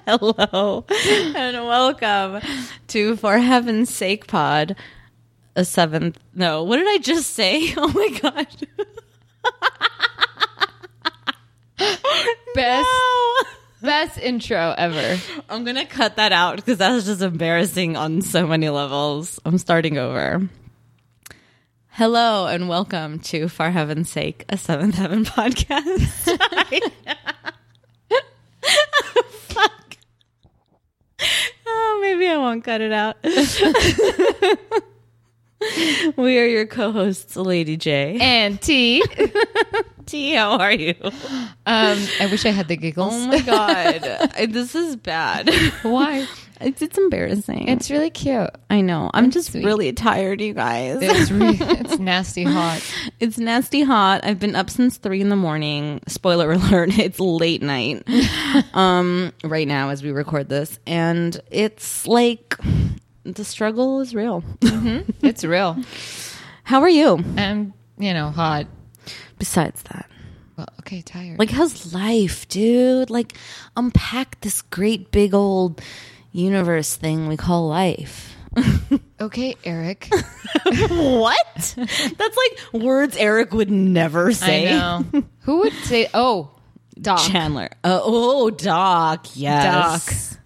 Hello and welcome to For Heaven's Sake Pod, a seventh. No, what did I just say? Oh my god. Best No. best intro ever. I'm gonna cut that out because that was just embarrassing on so many levels. I'm starting over. Hello and welcome to For Heaven's Sake, a Seventh Heaven podcast. Fuck. Oh, maybe I won't cut it out. we are your co-hosts, Lady J. And T. T, how are you? Um, I wish I had the giggles. Oh my god, this is bad. Why? It's, it's embarrassing. It's really cute. I know. I'm just sweet. really tired, you guys. It's re- it's nasty hot. It's nasty hot. I've been up since three in the morning. Spoiler alert, it's late night. um, right now as we record this. And it's like the struggle is real. It's real. How are you? I'm, you know, hot. Besides that. Well, okay, tired. Like how's life, dude? Like unpack this great big old universe thing we call life. okay, Eric. what? That's like words Eric would never say. I know. Who would say? Oh, Doc. Chandler. Uh, oh, Doc. Yes. Doc.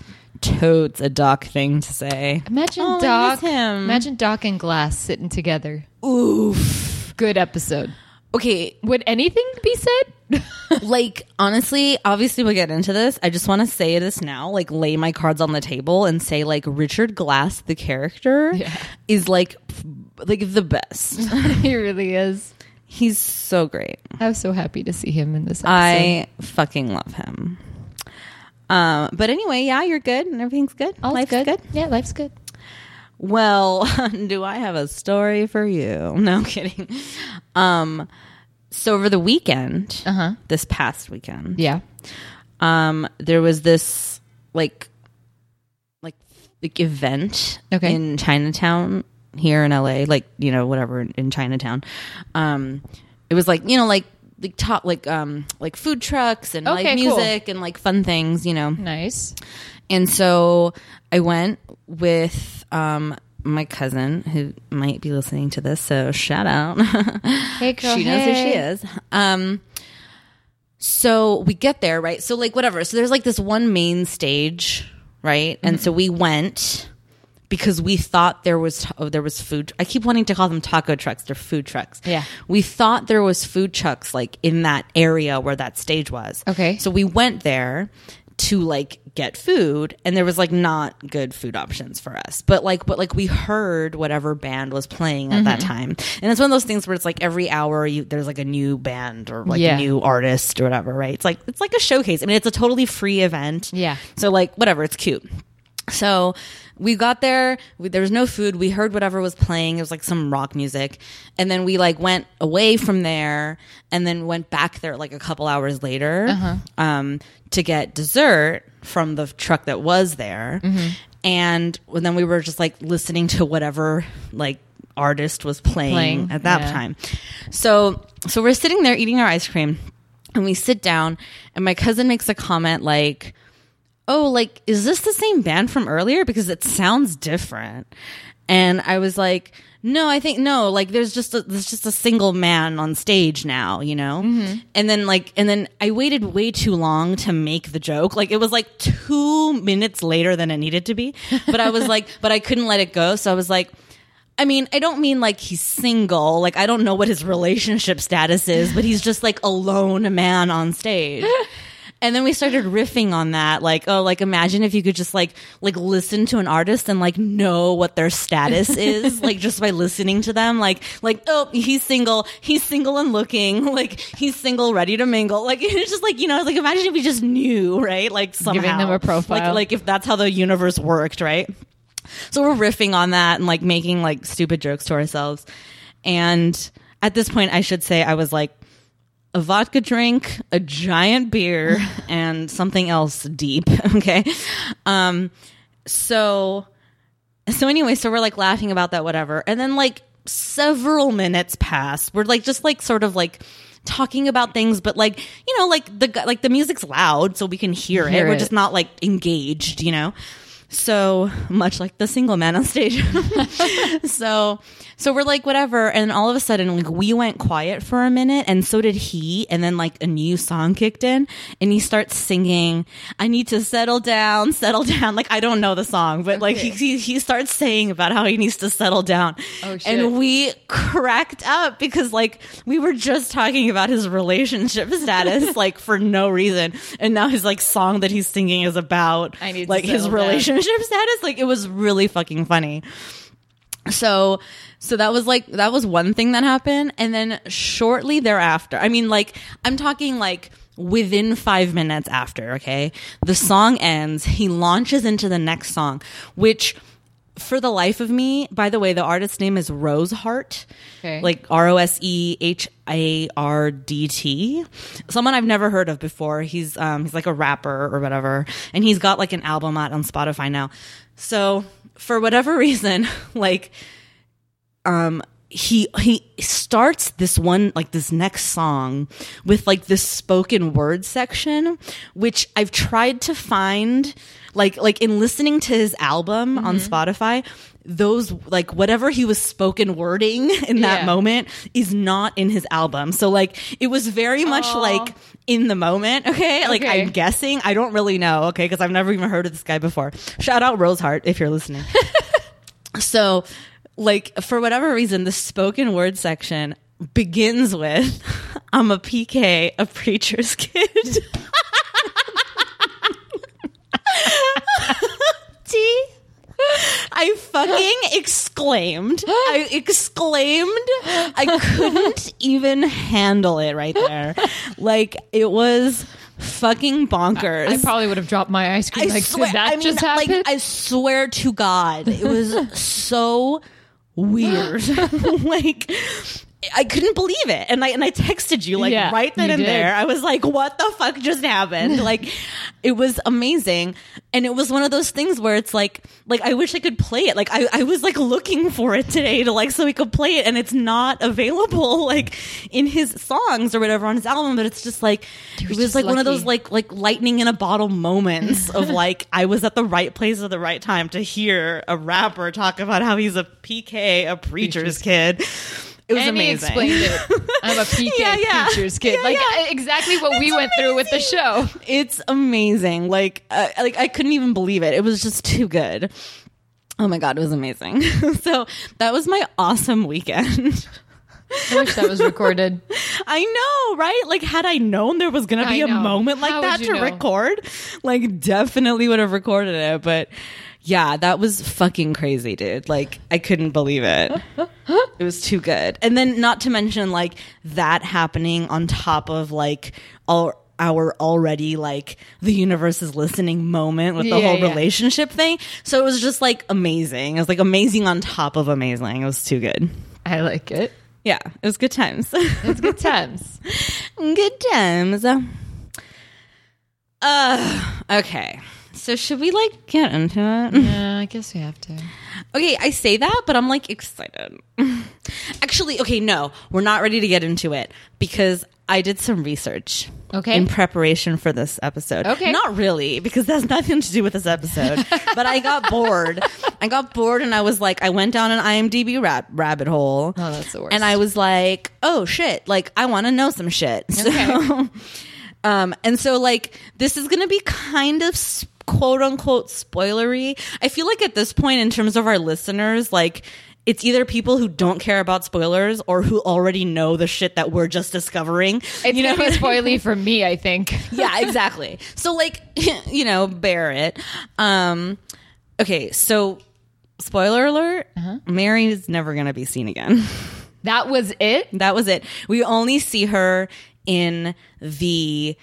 Totes a Doc thing to say. Imagine Oh, Doc. him. Imagine Doc and Glass sitting together. Oof. Good episode. Okay, Would anything be said? like honestly, obviously we'll get into this. I just want to say this now, like lay my cards on the table and say like Richard Glass, the character, Yeah. is like like the best. he really is. He's so great. I was so happy to see him in this episode. I fucking love him. Um, but anyway, yeah, you're good and everything's good. All's Life's good. good. Yeah, life's good. Well, do I have a story for you? No I'm kidding. Um, so over the weekend, Uh-huh. this past weekend, Yeah. um, there was this like, like, like event Okay. in Chinatown here in LA, like you know whatever in, in Chinatown. Um, it was like you know like like top like um like food trucks and Okay, like cool. music and like fun things, you know. Nice. And so I went with um, my cousin who might be listening to this. So shout out. Hey, girl. she knows who she hey. is. Um, so we get there, right? So like whatever. So there's like this one main stage, right? And so we went because we thought there was oh, there was food. I keep wanting to call them taco trucks. They're food trucks. Yeah. We thought there was food trucks like in that area where that stage was. Okay. So we went there to like get food and there was like not good food options for us. But like but like we heard whatever band was playing at that mm-hmm. time. And it's one of those things where it's like every hour you there's like a new band or like Yeah. a new artist or whatever, right? It's like it's like a showcase. I mean it's a totally free event. Yeah. So like whatever, it's cute. So we got there. We, there was no food. We heard whatever was playing. It was like some rock music, and then we like went away from there, and then went back there like a couple hours later um, to get dessert from the truck that was there, and then we were just like listening to whatever like artist was playing, Playing, at that yeah. time. So so we're sitting there eating our ice cream, and we sit down, and my cousin makes a comment like oh, like, is this the same band from earlier? Because it sounds different. And I was like, no, I think no, like there's just a, there's just a single man on stage now, you know? Mm-hmm. And then like, and then I waited way too long to make the joke. Like it was like two minutes later than it needed to be. But I was like, but I couldn't let it go. So I was like, I mean, I don't mean like he's single. Like I don't know what his relationship status is, but he's just like a lone man on stage. And then we started riffing on that, like, oh, like imagine if you could just like like listen to an artist and like know what their status is, like just by listening to them, like like oh, he's single, he's single and looking, like he's single, ready to mingle, like it's just like you know, like imagine if we just knew, right, like somehow Giving them a profile. like like if that's how the universe worked, right? So we're riffing on that and like making like stupid jokes to ourselves. And at this point, I should say I was like a vodka drink, a giant beer, and something else deep. Okay. Um, so, so anyway, so we're like laughing about that, whatever. And then like several minutes pass. We're like, just like sort of like talking about things, but like, you know, like the like the music's loud so we can hear, Hear it. We're just not like engaged, you know. So much like the single man on stage. so so we're like whatever and all of a sudden like we went quiet for a minute and so did he and then like a new song kicked in and he starts singing I need to settle down, settle down. Like I don't know the song, but like he, he he starts saying about how he needs to settle down. Oh, shit. And we cracked up because like we were just talking about his relationship status like for no reason and now his like song that he's singing is about I need to like his down. Relationship status like it was really fucking funny. So so that was like that was one thing that happened. And then shortly thereafter i mean like i'm talking like within five minutes after okay the song ends. He launches into the next song which for the life of me by the way the artist's name is rose hart. Okay. like E r-o-s-e-h-a-r-d-t someone i've never heard of before. He's um he's like a rapper or whatever. And he's got like an album out on spotify now. So for whatever reason like um he he starts this one like this next song with like this spoken word section which i've tried to find like like in listening to his album on mm-hmm. spotify those like whatever he was spoken wording in that Yeah. moment is not in his album so like it was very much Aw. like in the moment okay like Okay. i'm guessing i don't really know okay because i've never even heard of this guy before shout out rosehart if you're listening so, like, for whatever reason, the spoken word section begins with I'm a PK, a preacher's kid. T. I fucking exclaimed. I exclaimed. I couldn't even handle it right there. Like, it was fucking bonkers. I probably would have dropped my ice cream. I like, swear, that I mean, just happen? like, I swear to God, it was so weird. like, I couldn't believe it, and I and I texted you like Yeah, right then and did. there. I was like, "What the fuck just happened?" like, it was amazing, and it was one of those things where it's like, like I wish I could play it. Like, I I was like looking for it today to like so we could play it, and it's not available like in his songs or whatever on his album. But it's just like it was like one of those like like lightning in a bottle moments of like I was at the right place at the right time to hear a rapper talk about how he's a PK, a preacher's kid. It was and amazing. explained it. I'm a PK Yeah, yeah. teacher's kid. Yeah, like yeah. exactly what we went through with the show. It's amazing. Like uh, like I couldn't even believe it. It was just too good. Oh my god, it was amazing. so that was my awesome weekend. I wish that was recorded. I know, right? Like, had I known there was gonna be a moment like How that to know? record, like, definitely would have recorded it. But yeah, that was fucking crazy, dude. Like, I couldn't believe it. it was too good. And then, not to mention, like, that happening on top of, like, all. Our already like the universe is listening moment with the Yeah, whole yeah. relationship thing. So it was just like amazing. It was like amazing on top of amazing. It was too good. I like it. Yeah, it was good times. It's good times. Good times. Uh, okay. So should we like get into it? Yeah, I guess we have to. Okay, I say that, but I'm like excited. Actually, okay, no, we're not ready to get into it because I did some research. Okay. In preparation for this episode. Okay. Not really, because that's nothing to do with this episode. but I got bored. I got bored and I was like, I went down an IMDb rab- rabbit hole. Oh, that's the worst. And I was like, oh shit, like I want to know some shit. So, um, and so like this is gonna be kind of s- quote unquote spoilery. I feel like at this point, in terms of our listeners, like. It's either people who don't care about spoilers or who already know the shit that we're just discovering. It's you know, gonna be spoily for me, I think. yeah, exactly. So like, you know, bear it. Um okay, so spoiler alert, Mary is never going to be seen again. That was it. that was it. We only see her in the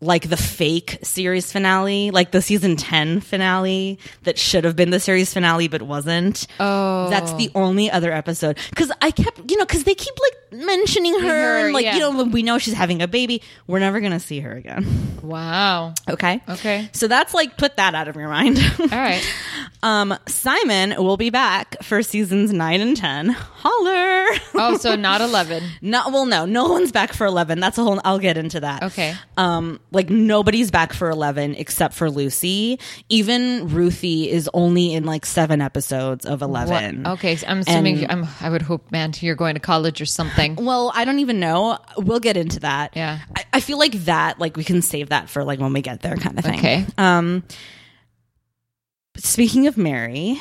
like the fake series finale, like the season 10 finale that should have been the series finale but wasn't. Oh. That's the only other episode. Cuz I kept, you know, cuz they keep like mentioning her, her, and like yeah. you know we know she's having a baby. We're never gonna see her again. Wow. Okay. Okay. So that's like put that out of your mind. All right. um, Simon will be back for seasons nine and ten. Holler. Oh, so not 11. Not well, no, no one's back for eleven. That's a whole. I'll get into that. Okay. Um, like nobody's back for eleven except for Lucy. Even Ruthie is only in like seven episodes of eleven. What? Okay. So I'm assuming And- I'm, I would hope, man, you're going to college or something. Well, I don't even know. We'll get into that. Yeah. I, I feel like that, like we can save that for like when we get there, kind of thing. Okay. Um, speaking of Mary,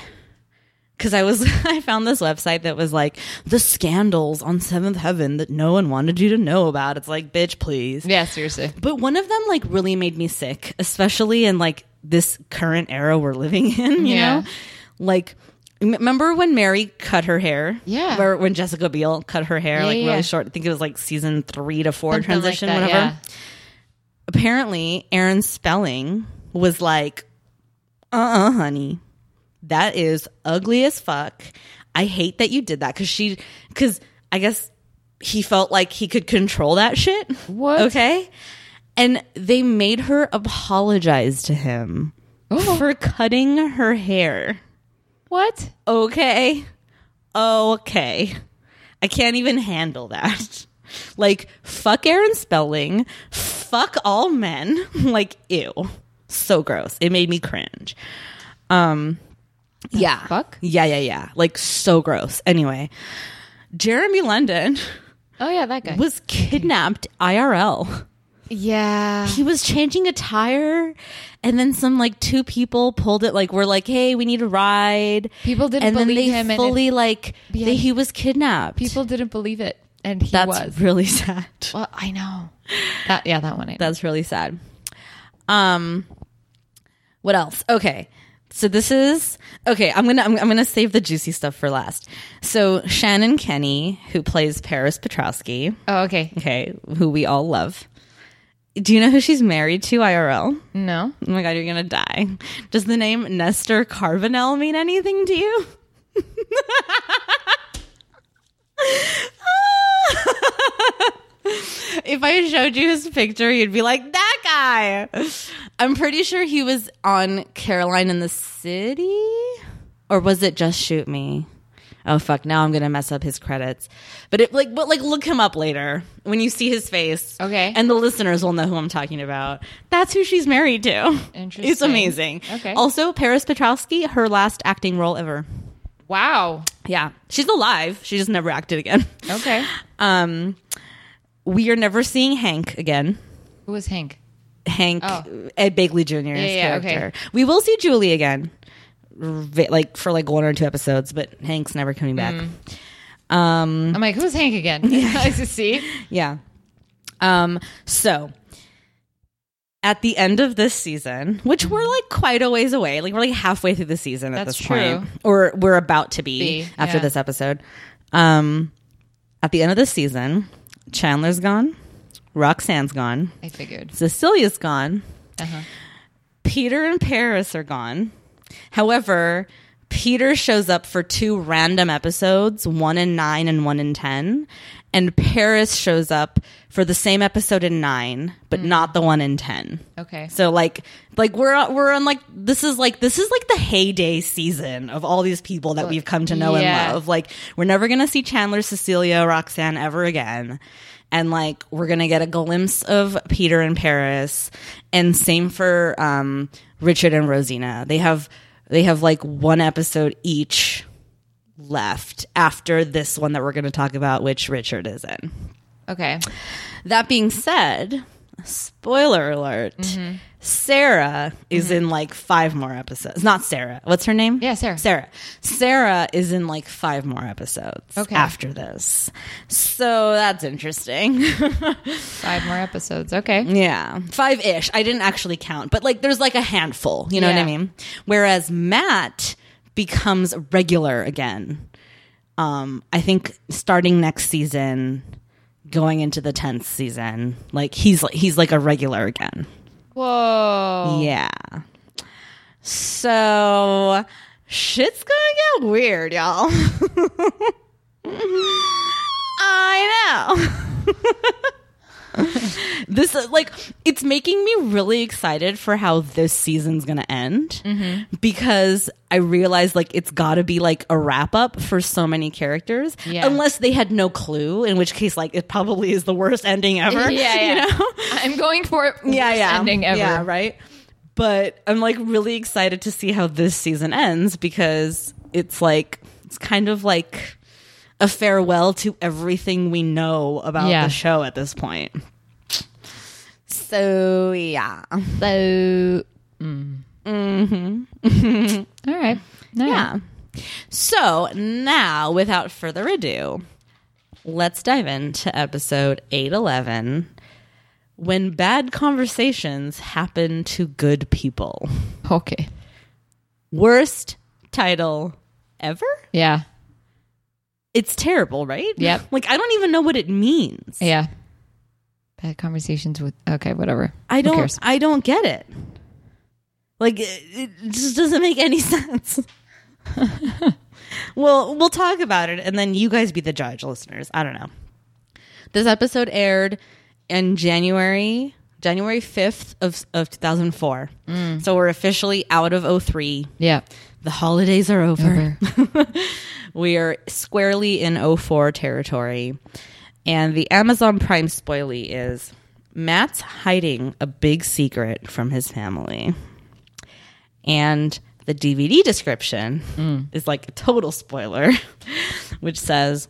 because I was, I found this website that was like the scandals on Seventh Heaven that no one wanted you to know about. It's like, bitch, please. Yeah, seriously. But one of them like really made me sick, especially in like this current era we're living in, you Yeah. know? Like remember when Mary cut her hair? Yeah. Or when Jessica Biel cut her hair Yeah, like yeah, really short. I think it was like season 3 to 4 Something like transition that, whatever. yeah. Apparently, Aaron Spelling was like, "Uh-uh, honey. That is ugly as fuck. I hate that you did that cuz she cuz I guess he felt like he could control that shit. What? Okay. And they made her apologize to him Oh. for cutting her hair. What? Okay. Okay. I can't even handle that. Like, fuck Aaron Spelling. Fuck all men. Like, ew. So gross. It made me cringe. Um, yeah. fuck? Yeah, yeah, yeah. Like, so gross. Anyway, Jeremy London Oh, yeah, that guy. was kidnapped IRL. Yeah. he was changing a tire and then some like two people pulled it like we're like hey we need a ride People didn't and then believe they him and fully like Yeah. they, he was kidnapped People didn't believe it. And he that's was. really sad Well, I know. That yeah, that one. That's really sad um what else okay so this is okay i'm gonna I'm, I'm gonna save the juicy stuff for last so shannon kenny who plays paris petrowski Oh, okay. okay who we all love do you know who she's married to irl No. Oh my god, you're gonna die. Does the name Nestor Carbonell mean anything to you? if I showed you his picture, you'd be like, that guy. I'm pretty sure he was on Caroline in the City. Or was it Just Shoot Me? Oh fuck! Now I'm gonna mess up his credits, but it like, but like, look him up later when you see his face. Okay. and the listeners will know who I'm talking about. That's who she's married to. Interesting. It's amazing. Okay. Also, Paris Petrowski, her last acting role ever. Wow. Yeah, she's alive. She just never acted again. Okay. Um, we are never seeing Hank again. Who was Hank? Hank Oh. Ed Begley Jr.'s yeah, okay. character. We will see Julie again, like for like one or two episodes, but Hank's never coming back. Mm. Um, I'm like, who's Hank again? nice to see. yeah. Um, so at the end of this season, which we're like quite a ways away, like we're like halfway through the season at this true. point, or we're about to be, Be, after yeah. this episode. Um, at the end of the season, Chandler's gone, Roxanne's gone, I figured. Cecilia's gone, Uh-huh. Peter and Paris are gone. However, Peter shows up for two random episodes, one in nine and one in 10. And Paris shows up for the same episode in nine, but not the one in 10. Okay. So like, like we're, we're on like, this is like, this is like the heyday season of all these people that we've come to know yeah. and love. Like, we're never going to see Chandler, Cecilia, Roxanne ever again. And like, we're going to get a glimpse of Peter and Paris. And same for, um, Richard and Rosina. They have, they have like one episode each left after this one that we're going to talk about, which Richard is in. Okay. That being said, spoiler alert, Mm-hmm. Sarah is in like five more episodes. Not Sarah. What's her name? Yeah, Sarah. Sarah. Sarah is in like five more episodes Okay. after this. So that's interesting. Five more episodes. Okay. yeah. Five ish. I didn't actually count, but like there's like a handful. You know what I mean? Whereas Matt becomes regular again. Um, I think starting next season, going into the tenth season, like he's like he's like a regular again. Whoa. Yeah. So shit's gonna get weird, y'all. I know. this like it's making me really excited for how this season's gonna end Mm-hmm. because I realized like it's got to be like a wrap up for so many characters, Yeah. unless they had no clue, in which case like it probably is the worst ending ever. Yeah, yeah. you know. I'm going for it. yeah, worst yeah, Ending ever. yeah, right. But I'm like really excited to see how this season ends because it's like it's kind of like a farewell to everything we know about Yeah. the show at this point. So yeah, So. Mm. All right. All right. yeah. So now, without further ado, let's dive into episode eight eleven. When bad conversations happen to good people. Okay. worst title ever. Yeah. It's terrible, right? Yep. Like I don't even know what it means. Yeah. Bad conversations with. Okay, whatever. I Who don't. cares? I don't get it. Like it, it just doesn't make any sense. well, we'll talk about it, and then you guys be the judge, listeners. I don't know. This episode aired in January, January fifth of of two thousand four. Mm. So we're officially out of 03. Yeah. The holidays are over. Over. we are squarely in 04 territory. And the Amazon Prime spoilie is Matt's hiding a big secret from his family. And the DVD description mm. is like a total spoiler, which says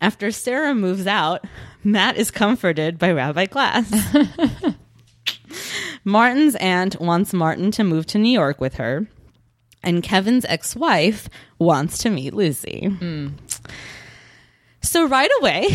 After Sarah moves out, Matt is comforted by Rabbi Glass. Martin's aunt wants Martin to move to New York with her, and Kevin's ex wife wants to meet Lucy. Hmm. So, right away,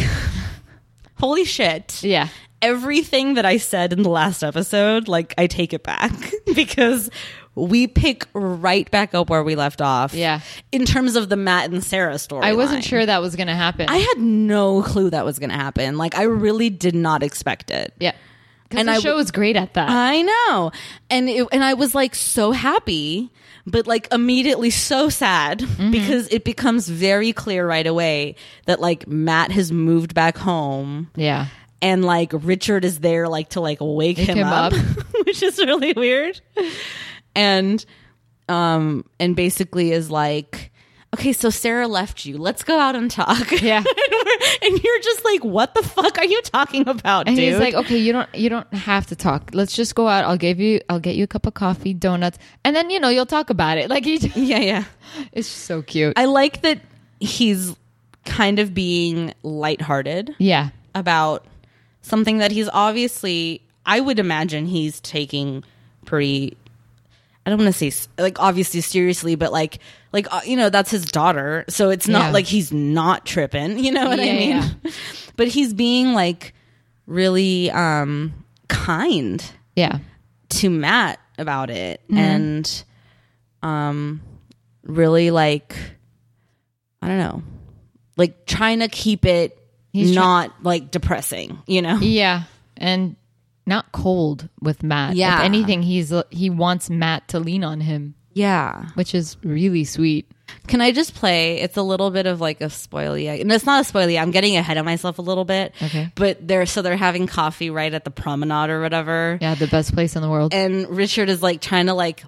holy shit. Yeah. Everything that I said in the last episode, like, I take it back because we pick right back up where we left off. Yeah. In terms of the Matt and Sarah story. I wasn't sure that was going to happen. I had no clue that was going to happen. Like, I really did not expect it. yeah. And the I show was great at that. I know. And it, and I was like so happy, but like immediately so sad Mm-hmm. because it becomes very clear right away that like Matt has moved back home yeah. and like Richard is there like to like wake, him, him up, up. which is really weird. And um and basically is like Okay, so Sarah left you. Let's go out and talk. Yeah. and, you're just like, what the fuck are you talking about, And dude? he's like, okay, you don't you don't have to talk. Let's just go out. I'll give you I'll get you a cup of coffee, donuts, and then you know you'll talk about it. Like he, yeah, yeah. it's so cute. I like that he's kind of being lighthearted yeah, about something that he's obviously, I would imagine he's taking pretty, I don't want to say like obviously seriously, but like, like, uh, you know, that's his daughter. So it's not Yeah. like he's not tripping, you know what I mean? yeah. but he's being like really um kind yeah, to Matt about it Mm-hmm. and um really like I don't know. Like trying to keep it He's try- not like depressing, you know? yeah, and not cold with Matt. Yeah. if anything, he's he wants Matt to lean on him, Yeah. which is really sweet. Can I just play? It's a little bit of like a spoilie. No, it's not a spoilie. I'm getting ahead of myself a little bit. Okay. But they're so they're having coffee right at the promenade or whatever. Yeah, the best place in the world. and Richard is like trying to like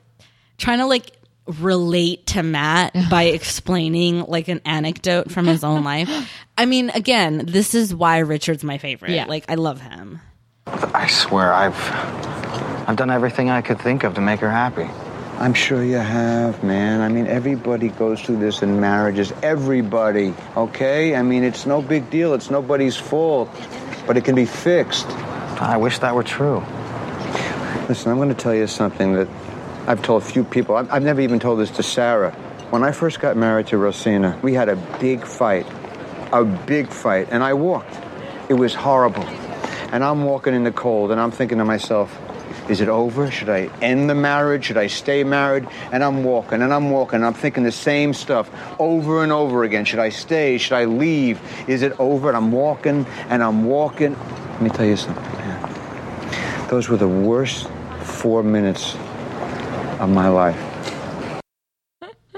trying to like relate to Matt by explaining like an anecdote from his own life. I mean, again, this is why Richard's my favorite. Yeah. Like I love him. I swear I've I've done everything I could think of to make her happy. I'm sure you have, man. I mean, everybody goes through this in marriages. Everybody, okay? I mean, it's no big deal. It's nobody's fault. But it can be fixed. I wish that were true. Listen, I'm going to tell you something that I've told a few people. I've, I've never even told this to Sarah. When I first got married to Rosina, we had a big fight. A big fight. And I walked. It was horrible. And I'm walking in the cold, and I'm thinking to myself, is it over? Should I end the marriage? Should I stay married? And I'm walking and I'm walking. And I'm thinking the same stuff over and over again. Should I stay? Should I leave? Is it over? And I'm walking and I'm walking. Let me tell you something, man. Those were the worst four minutes of my life.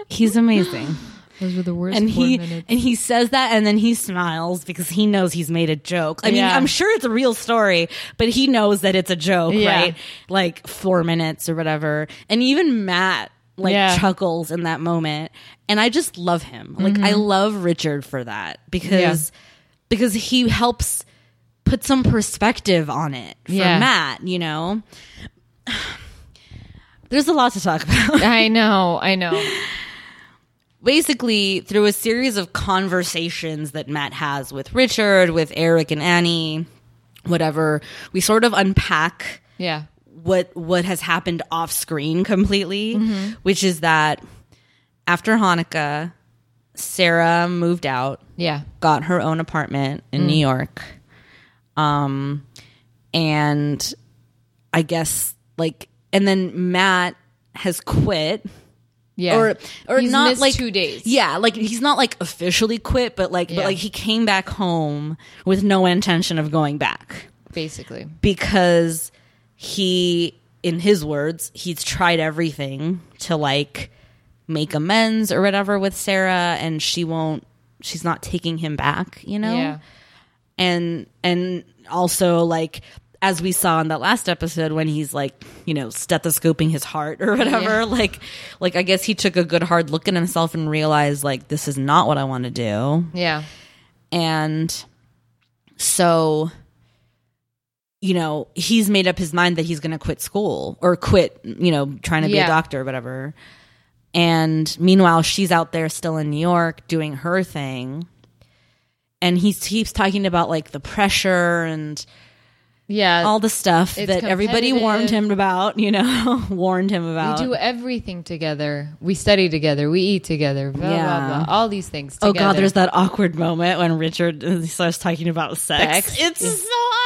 He's amazing. Those were the worst and four he minutes. and he says that and then he smiles because he knows he's made a joke. I mean, Yeah. I'm sure it's a real story, but he knows that it's a joke, Yeah. right? Like 4 minutes or whatever. And even Matt like Yeah. chuckles in that moment and I just love him. Like I mm-hmm. love Richard for that because because he helps put some perspective on it for. Matt, you know. There's a lot to talk about. I know, I know. Basically through a series of conversations that Matt has with Richard, with Eric and Annie, whatever, we sort of unpack Yeah. what what has happened off screen completely, Mm-hmm. which is that after Hanukkah, Sarah moved out, Yeah. got her own apartment in Mm. New York. Um and I guess like and then Matt has quit Yeah. or or He's not like two days. Yeah, like he's not like officially quit, but like Yeah. but like he came back home with no intention of going back Basically. because he, in his words, he's tried everything to like make amends or whatever with Sarah, and she won't. She's not taking him back, you know Yeah. and and also like as we saw in that last episode when he's like you know stethoscoping his heart or whatever Yeah. like like i guess he took a good hard look at himself and realized like this is not what i want to do Yeah. and so you know he's made up his mind that he's going to quit school or quit you know trying to be Yeah. a doctor or whatever and meanwhile she's out there still in new york doing her thing and he keeps talking about like the pressure and Yeah. all the stuff that everybody warned him about you know warned him about we do everything together. We study together. We eat together. Blah, Yeah. blah, blah. All these things oh god there's that awkward moment when richard starts talking about sex, Sex. it's so awkward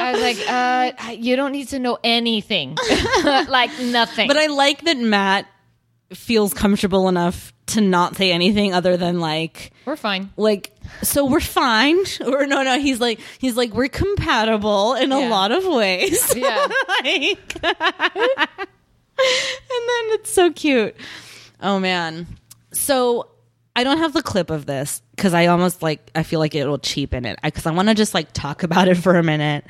I was like, uh, you don't need to know anything. like nothing. But I like that Matt feels comfortable enough to not say anything other than like We're fine. like so we're fine. Or no no he's like he's like we're compatible in a lot of ways. Yeah. like and then it's so cute. Oh man. So i don't have the clip of this because i almost like i feel like it'll cheapen it. Because I, want to just like talk about it for a minute.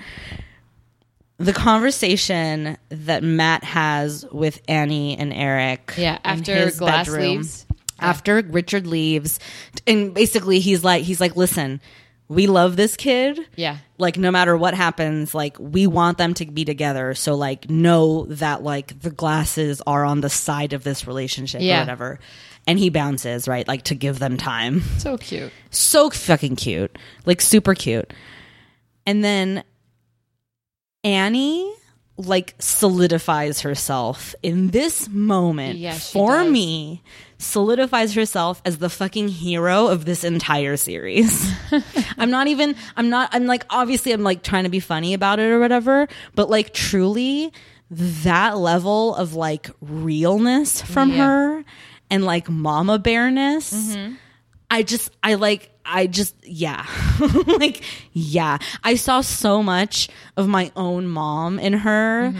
The conversation that matt has with annie and eric Yeah. After glass bedroom. leaves. After Richard leaves, and basically he's like, he's like, listen, we love this kid. Yeah. Like no matter what happens, like we want them to be together. So like know that like the glasses are on the side of this relationship Yeah. or whatever. And he bounces, right? Like to give them time. So cute. So fucking cute. Like super cute. And then Annie like solidifies herself in this moment Yeah, for does. me solidifies herself as the fucking hero of this entire series i'm not even i'm not i'm like obviously i'm like trying to be funny about it or whatever but like truly that level of like realness from Yeah. her and like mama bearness Mm-hmm. I just, I like, I just, yeah. like, yeah. I saw so much of my own mom in her.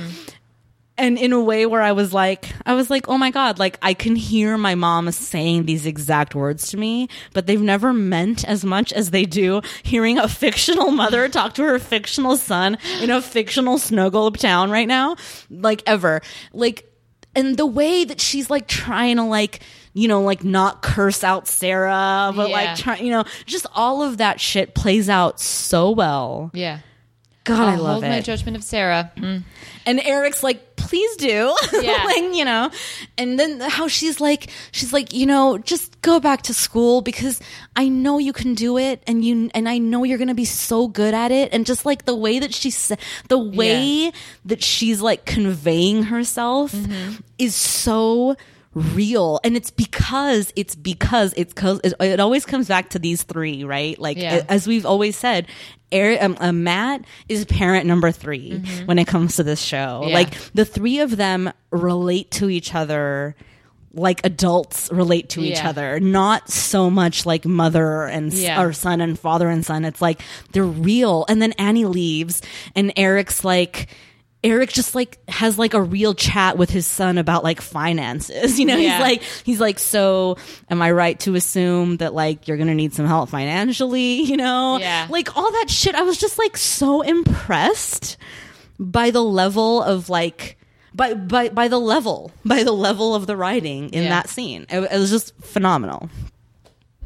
And in a way where I was like, I was like, oh my God, like I can hear my mom saying these exact words to me, but they've never meant as much as they do hearing a fictional mother talk to her fictional son in a fictional snow globe town right now. Like ever. Like, and the way that she's like trying to like you know like not curse out sarah but Yeah. like try you know just all of that shit plays out so well Yeah. God I'll i love hold my judgment of Sarah. Mm. and eric's like please do Yeah. like you know and then how she's like she's like you know just go back to school because i know you can do it and you and i know you're gonna be so good at it and just like the way that she said the way that she's like conveying herself Mm-hmm. is so real and it's because it's because it's cause it, always comes back to these three right like Yeah. as we've always said Eric, um, uh, Matt is parent number 3 when it comes to this show. Mm-hmm. Yeah. Like the three of them relate to each other like adults relate to each Yeah. other, not so much like mother and s- Yeah. or son and father and son. It's like they're real. And then Annie leaves, and Eric's like, Eric just like has like a real chat with his son about like finances. You know, Yeah. he's like he's like, so am I right to assume that like you're gonna need some help financially? You know, Yeah. like all that shit. I was just like so impressed by the level of like by by by the level by the level of the writing in Yeah. that scene. It, it was just phenomenal.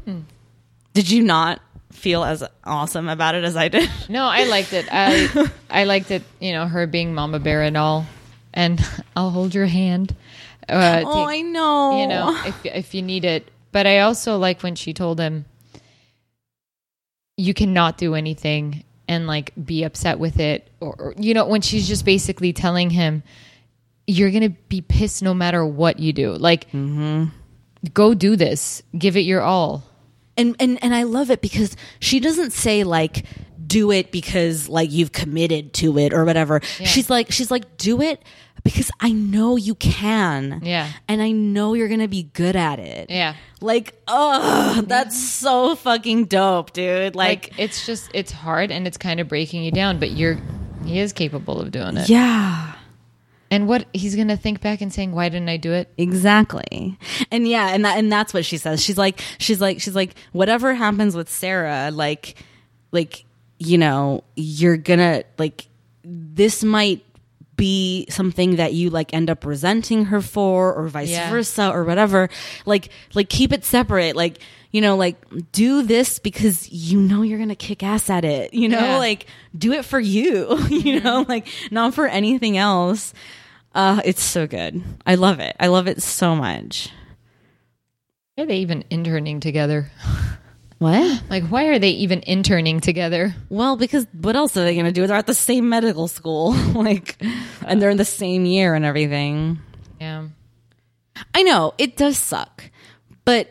Hmm. Did you not feel as awesome about it as I did? No, I liked it. I I liked it. You know, her being Mama Bear and all, and I'll hold your hand. Uh, Oh, take- I know. you know, if if you need it. But I also like when she told him, "You cannot do anything." And like be upset with it, or, or you know, when she's just basically telling him, "You're gonna be pissed no matter what you do." Like, go do this, give it your all. And and and I love it because she doesn't say like do it because like you've committed to it or whatever. She's like she's like do it because I know you can. Yeah. And I know you're going to be good at it. Yeah. Like, oh, that's so fucking dope, dude. Like, like it's just it's hard and it's kind of breaking you down but you're he is capable of doing it yeah. And what he's gonna think back and saying why didn't i do it Exactly. And yeah, and that and that's what she says. She's like she's like she's like whatever happens with Sarah, like like you know, you're going to like this might be something that you like end up resenting her for or vice Yeah. versa or whatever. Like like keep it separate. Like you know, like do this because you know you're gonna kick ass at it. You know, Yeah. like do it for you. you mm-hmm. know, like not for anything else. Uh, it's so good. I love it. I love it so much. why are they even interning together What? like why are they even interning together Well, because what else are they going to do? They're at the same medical school, like, and they're in the same year and everything. yeah I know it does suck, but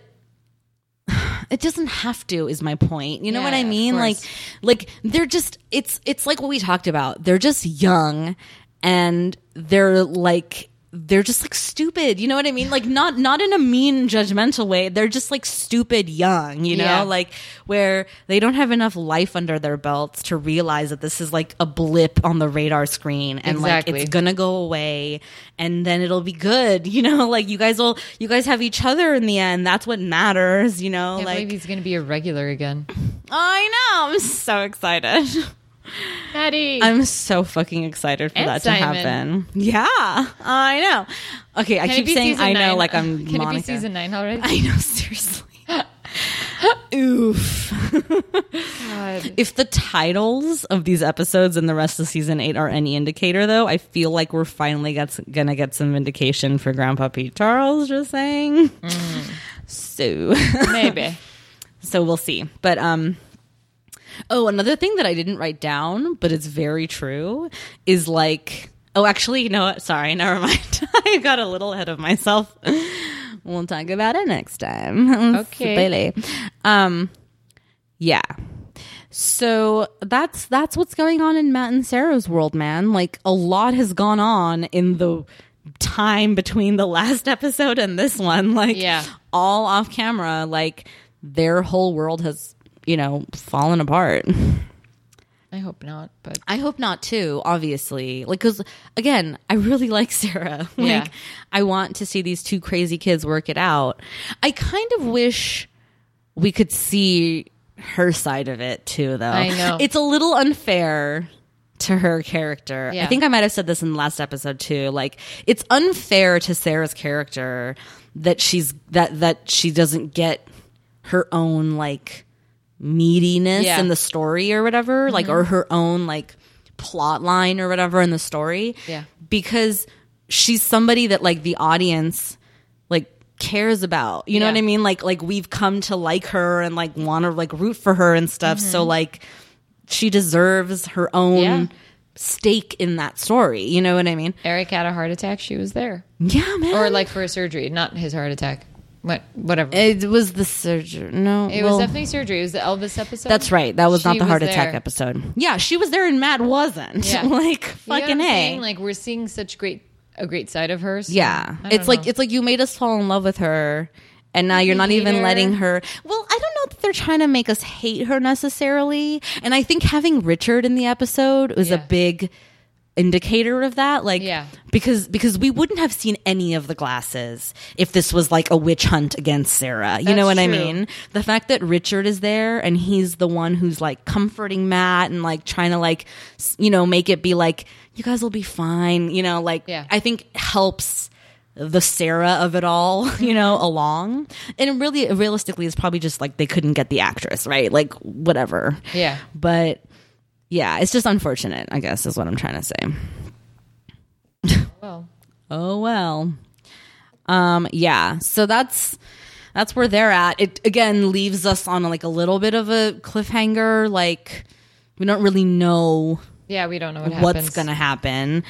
it doesn't have to. Is my point? You know what I mean? Like, like they're just. It's it's like what we talked about. They're just young, and they're like they're just like stupid. You know what I mean? Like not not in a mean judgmental way. They're just like stupid young. You know, Yeah. like where they don't have enough life under their belts to realize that this is like a blip on the radar screen, and Exactly. like it's gonna go away and then it'll be good you know like you guys will you guys have each other in the end that's what matters you know like he's gonna be a regular again i know i'm so excited maddie i'm so fucking excited for And that Simon. to happen yeah i know okay i Can it keep saying season i know like i'm can Monica. it be season nine already i know seriously oof God. if the titles of these episodes and the rest of season eight are any indicator, though, I feel like we're finally gets, gonna get some vindication for Grandpa Pete Charles. Just saying. So, maybe so we'll see. But um, oh, another thing that I didn't write down, but it's very true, is like. Oh, actually, you know what? Sorry, never mind. I got a little ahead of myself. We'll talk about it next time. Okay. Um, yeah. So that's that's what's going on in Matt and Sarah's world, man. Like a lot has gone on in the time between the last episode and this one. Like Yeah. all off camera, like their whole world has, you know, fallen apart. i hope not but I hope not too, obviously. Like, cause again, I really like Sarah. Like, Yeah. I want to see these two crazy kids work it out. I kind of wish we could see her side of it too, though. I know. It's a little unfair to her character. I think I might have said this in the last episode too. Like, it's unfair to Sarah's character that she's, that, that she doesn't get her own, like, meatiness Yeah. in the story or whatever, like or mm-hmm. her own like plot line or whatever in the story. Yeah. Because she's somebody that like the audience like cares about. You know what I mean? Like like we've come to like her and like want to like root for her and stuff. So mm-hmm. like she deserves her own Yeah. stake in that story. You know what I mean? eric had a heart attack she was there Yeah, man. or like for a surgery not his heart attack what whatever it was the surgery. No, It well, was definitely surgery. It was the Elvis episode. That's right. That was She not the heart attack there. episode. Yeah, she was there and Matt wasn't. Yeah. like You know fucking I'm a. Like we're seeing such great a great side of her. so Yeah, it's like it's like you made us fall in love with her, and now you're not even her. letting her. Well, I don't know that they're trying to make us hate her necessarily, and I think having Richard in the episode was a big indicator of that like Yeah. because because we wouldn't have seen any of the glasses if this was like a witch hunt against Sarah. You know what That's I mean? The fact that Richard is there and he's the one who's like comforting Matt and like trying to like you know make it be like you guys will be fine, you know, like Yeah. I think helps the Sarah of it all, you know, along. And really realistically it's probably just like they couldn't get the actress, right? Like whatever. Yeah. But yeah, it's just unfortunate, I guess is what I'm trying to say. Well, Oh well. Um yeah, so that's that's where they're at. It again leaves us on like a little bit of a cliffhanger like we don't really know yeah, we don't know what what's happens. going to happen.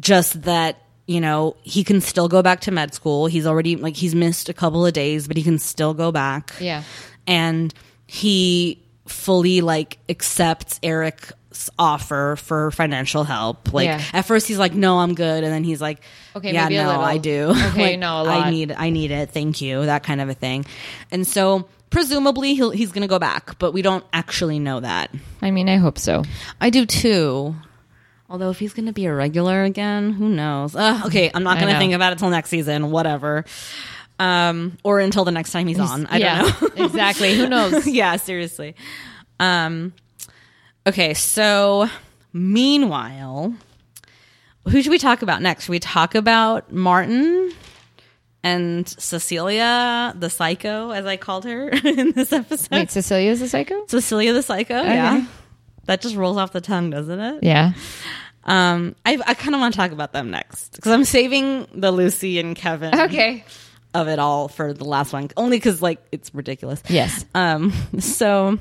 Just that, you know, he can still go back to med school. He's already like he's missed a couple of days, but he can still go back. Yeah. And he fully like accepts Eric's offer for financial help. Like Yeah. at first he's like, "No, I'm good," and then he's like, Okay, yeah, maybe no. I do. Okay, Like, no, a I need, I need it. Thank you. That kind of a thing. And so presumably he'll, he's going to go back, but we don't actually know that. I mean, I hope so. I do too. Although if he's going to be a regular again, who knows? Uh, okay, I'm not going to think about it till next season. Whatever. Um, or until the next time he's on. I yeah, don't know. exactly. Who knows? yeah, seriously. Um, okay, so meanwhile, who should we talk about next? Should we talk about Martin and Cecilia, the psycho, as I called her in this episode? Wait, Cecilia's a psycho? Cecilia the psycho, yeah. That just rolls off the tongue, doesn't it? Yeah. Um, I, I kind of want to talk about them next because I'm saving the Lucy and Kevin Okay. of it all for the last one, only because like it's ridiculous. Yes. Um. So,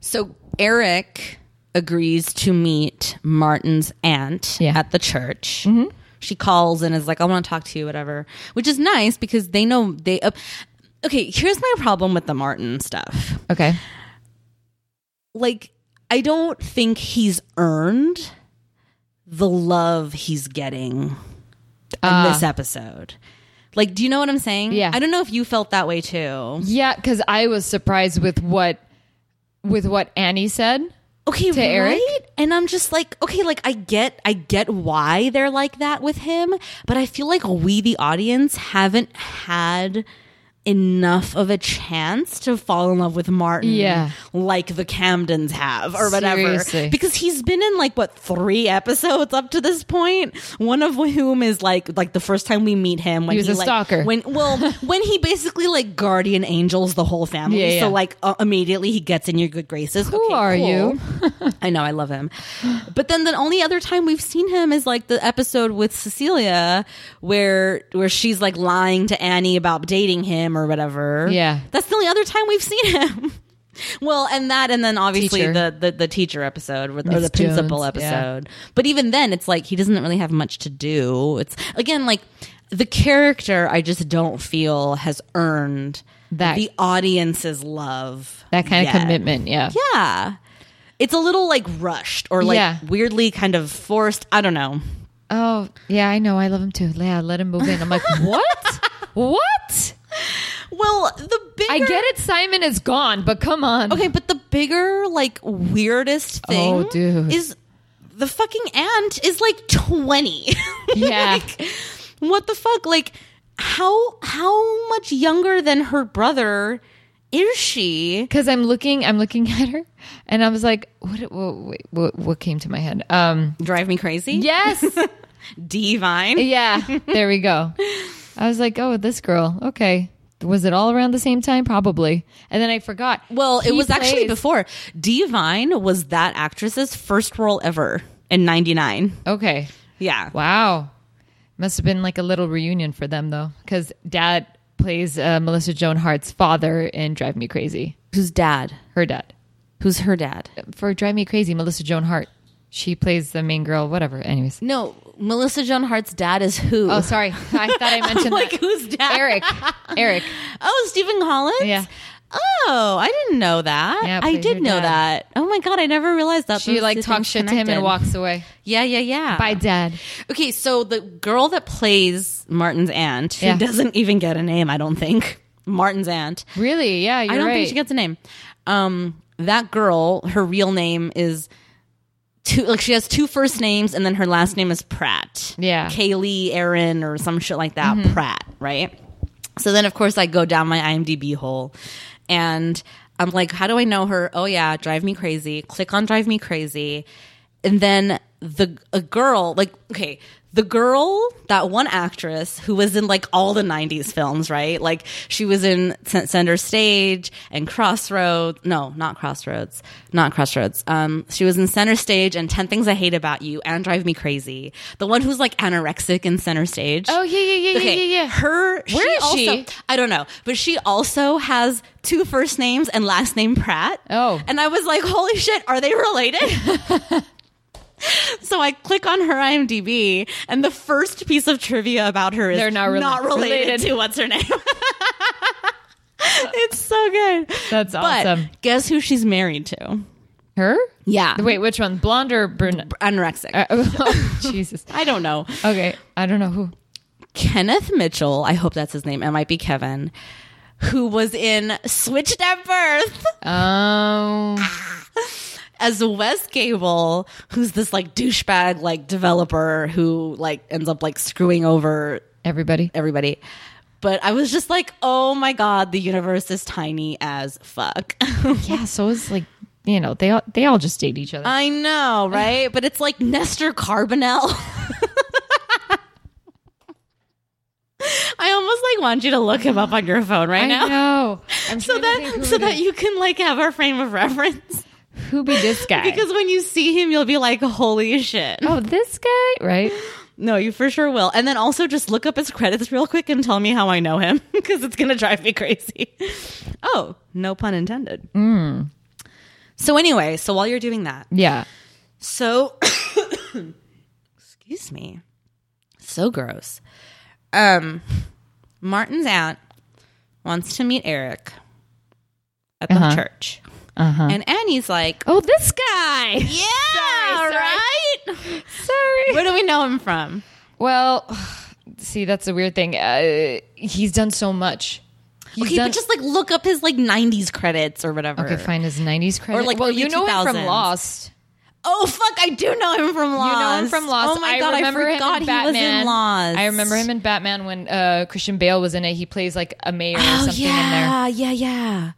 so Eric agrees to meet Martin's aunt Yeah. at the church. She calls and is like, "I want to talk to you," whatever, which is nice because they know they. Uh, okay, here's my problem with the Martin stuff. Okay. Like, I don't think he's earned the love he's getting in Ah. this episode. Like, do you know what I'm saying? Yeah. I don't know if you felt that way too. Yeah, because I was surprised with what with what Annie said. okay to Eric? and i'm just like okay like i get i get why they're like that with him but i feel like we the audience haven't had enough of a chance to fall in love with martin Yeah. like the camdens have or whatever Seriously. because he's been in like what three episodes up to this point one of whom is like like the first time we meet him when He was a like, stalker. when well when he basically like guardian angels the whole family Yeah, yeah. so like uh, immediately he gets in your good graces Who Okay, are cool. you? I know, I love him. But then the only other time we've seen him is like the episode with Cecilia where where she's like lying to Annie about dating him or whatever. Yeah. That's the only other time we've seen him. Well, and that, and then obviously Teacher. the, the the teacher episode or the Miss principal Jones, episode. But even then, it's like he doesn't really have much to do. It's again like the character. I just don't feel has earned That- the audience's love. That kind yet. of commitment. Yeah. Yeah. It's a little like rushed or like Yeah. weirdly kind of forced. I don't know. Oh, yeah, I know. I love him too. Yeah, let him move in. I'm like, what? what? Well, the bigger I get it. Simon is gone, but come on. Okay, but the bigger like weirdest thing Oh, dude. is the fucking ant is like 20. Yeah. like, what the fuck? Like how how much younger than her brother is she? Because I'm looking, I'm looking at her, and I was like, what? What, wait, what, what came to my head? Um, Drive me crazy? yes, Divine. yeah. There we go. I was like, oh, this girl. Okay. Was it all around the same time? Probably. And then I forgot. Well, it He was actually before. Divine was that actress's first role ever in 99. Okay. Yeah. Wow. Must have been like a little reunion for them though, because Dad plays uh, Melissa Joan Hart's father in Drive Me Crazy. Who's dad? Her dad Who's her dad? for Drive Me Crazy. Melissa Joan Hart. She plays the main girl. Whatever. Anyways. No, Melissa Joan Hart's dad is who? Oh, sorry. I thought I mentioned like that. who's dad? Eric. Eric. Oh, Stephen Collins. Yeah. Oh, I didn't know that. Yeah, I did know dad. that. Oh my god, I never realized that. She like talks shit to him and walks away. Yeah, yeah, yeah. Bye, Dad. Okay, so the girl that plays Martin's aunt, who Yeah. doesn't even get a name, I don't think. Martin's aunt. Really? Yeah, I don't right. think she gets a name. Um, that girl, her real name is two like she has two first names and then her last name is Pratt. Yeah. Mm-hmm. Kaylee, Aaron, or some shit like that. Pratt, right? So then of course I go down my IMDb hole and I'm like, how do I know her? Oh yeah, Drive Me Crazy. Click on Drive Me Crazy. And then the a girl, like, okay, the girl, that one actress who was in like all the 90s films, right? Like she was in Center Stage and Crossroads. No, not Crossroads. Not Crossroads. Um, she was in Center Stage and 10 Things I Hate About You and Drive Me Crazy. The one who's like anorexic in Center Stage. Oh yeah, yeah, yeah, Okay, yeah, yeah, yeah. Her, Where she is also, she? I don't know, but she also has two first names and last name Pratt. Oh. and I was like, holy shit, are they related? so I click on her IMDb, and the first piece of trivia about her is They're not rela- related, related. to what's her name. it's so good. That's But awesome. guess who she's married to? Her? Yeah, Wait, which one? Blonde or brunette? anorexic. Uh, oh, Jesus. I don't know. Okay, I don't know who. Kenneth Mitchell, I hope that's his name. It might be Kevin, who was in Switched at Birth Um, as Wes Gable, who's this like douchebag like developer who like ends up like screwing over everybody. everybody. But I was just like, oh my god, the universe is tiny as fuck. Yeah, so it's like you know they all they all just date each other. I know, right? But it's like Nestor Carbonell. I almost like want you to look him up on your phone right I now. know. So trying to think that so that is. you can like have a frame of reference who be this guy? because when you see him you'll be like holy shit. Oh, this guy, right? no you for sure will. And then also just look up his credits real quick and tell me how i know him because it's gonna drive me crazy. Oh no pun intended. So anyway so while you're doing that. Yeah. so excuse me. So gross. Um martin's aunt wants to meet eric at the Uh-huh. church Uh-huh. and annie's like Oh, this guy. yeah Sorry, sorry. right Sorry. where do we know him from Well, see, that's a weird thing. Uh, he's done so much. He's okay done, but just like look up his like 90s credits or whatever okay, find his '90s credits. Or like, well, you know him from Lost. oh fuck i do know him from lost You know him from Lost. oh my I god remember i him forgot in he was Batman. in lost I remember him in Batman when uh, Christian Bale was in it. He plays like a mayor or oh something in there. yeah yeah yeah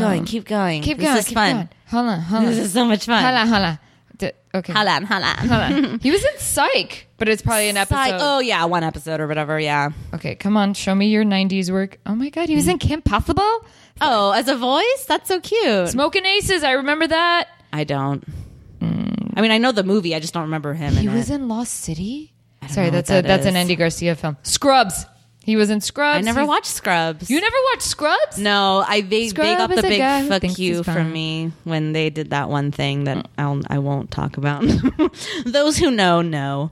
going um, keep going Keep this going. This is keep fun going. Hold on. Hold on. this is so much fun Hold on. Hold on. D- okay. hold on hold on Hold on. he was in Psych, but it's probably an episode. Psych- oh yeah one episode or whatever yeah Okay, come on, show me your '90s work. Oh my God, he was mm. in Kim Possible, oh as a voice that's so cute Smoking Aces. I remember that. i don't mm. i mean i know the movie i just don't remember him He was it. in Lost City. Sorry, that's a that that's an. Andy Garcia film. Scrubs. He was in Scrubs. i never He's- watched scrubs You never watched Scrubs? No, I they, they Scrub got is the a guy big who fuck thinks you he's from fine. me when they did that one thing that I'll I won't talk about. Those who know know.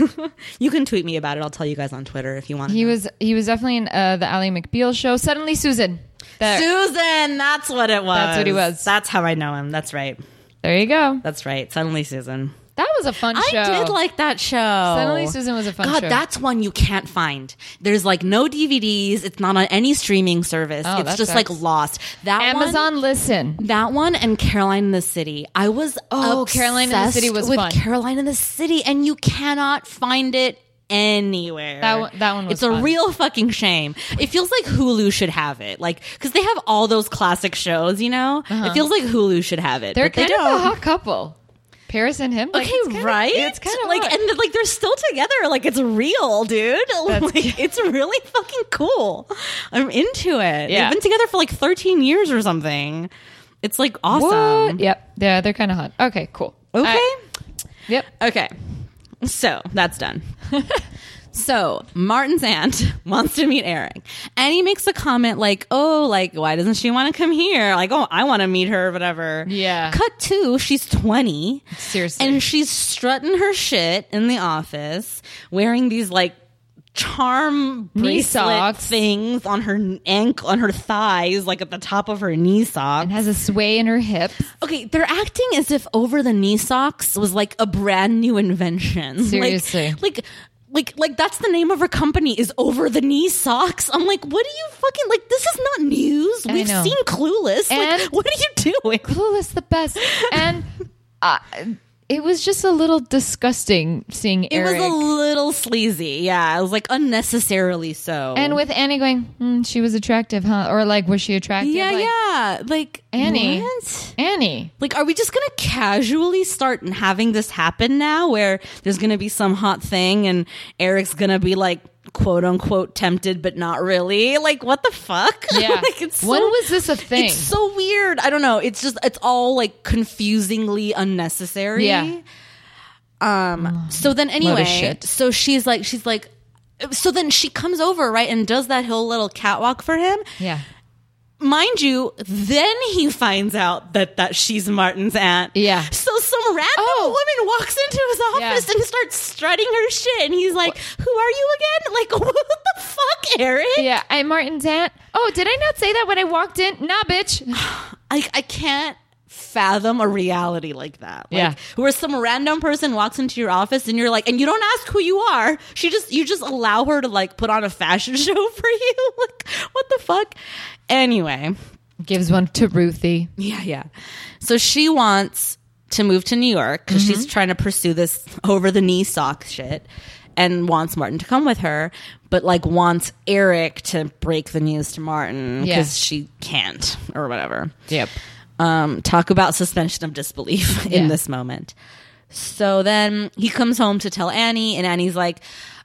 you can tweet me about it. I'll tell you guys on Twitter if you want. He was he was definitely in uh, the Ally McBeal show. Suddenly Susan. There, Susan. That's what it was. That's what he was. That's how I know him. That's right. there you go. That's right. Suddenly Susan. That was a fun show. I did like that show. Suddenly Susan was a fun show. God, show. that's one you can't find. There's like no DVDs. It's not on any streaming service. Oh, it's that just sucks. like lost. That one- Amazon Listen. That one and Caroline in the City. I was Oh, Caroline in the City was with fun. Caroline in the City, and you cannot find it anywhere. That one- that one was It's a fun. real fucking shame. It feels like Hulu should have it, like because they have all those classic shows. You know, it feels like Hulu should have it. Uh-huh. They're but they kind of don't. a hot couple. Paris and him. Like, Okay, it's kinda- right? It's kind of like, and like they're still together. Like it's real, dude. Like it's really fucking cool. I'm into it. Yeah. They've been together for like 13 years or something. It's like awesome. What? Yep. Yeah, they're kind of hot. Okay, cool. Okay. Right. Yep. Okay. So that's done. so Martin's aunt wants to meet Eric. And he makes a comment like, oh, like, why doesn't she want to come here? Like, oh, I want to meet her, whatever. Yeah. Cut two, she's 20. Seriously. And she's strutting her shit in the office, wearing these like charm Knee socks. things on her ankle, on her thighs, like at the top of her knee sock. and has a sway in her hips. Okay, they're acting as if over the knee socks was like a brand new invention. Seriously. Like, like, like, like that's the name of her company is over the knee socks. I'm like, what are you fucking like? This is not news. We've seen Clueless. And- like, what are you doing? Clueless the best. And uh, it was just a little disgusting seeing It Eric. was a little sleazy. Yeah, it was like unnecessarily so. and with Annie going, hmm, she was attractive, huh? Or like, was she attractive? yeah, Like, yeah, like Annie. what? Annie. Like, are we just gonna casually start having this happen now, where there's gonna be some hot thing and Eric's gonna be like quote unquote tempted, but not really? Like, what the fuck? Yeah. like, it's so, when was this a thing? It's so weird. I don't know. It's just it's all like confusingly unnecessary. Yeah. Um. So then anyway, so she's like she's like. So then she comes over, right, and does that whole little catwalk for him yeah. Mind you, then he finds out that that she's Martin's aunt. Yeah. So some random Oh. woman walks into his office Yeah. and starts strutting her shit, and he's like, "Who are you again? Like, what the fuck, Eric? Yeah. I'm Martin's aunt. Oh, did I not say that when I walked in? Nah, bitch. I I can't." Fathom a reality like that. Like, Yeah. Where some random person walks into your office and you're like, and you don't ask who you are. She just, you just allow her to like put on a fashion show for you. like, what the fuck? Anyway. Gives one to Ruthie. Yeah, yeah. So she wants to move to New York because Mm-hmm. she's trying to pursue this over the knee sock shit and wants Martin to come with her, but like wants Eric to break the news to Martin Yeah. because she can't or whatever. Yep. Um, talk about suspension of disbelief in Yeah. this moment. So then he comes home to tell Annie, and Annie's like,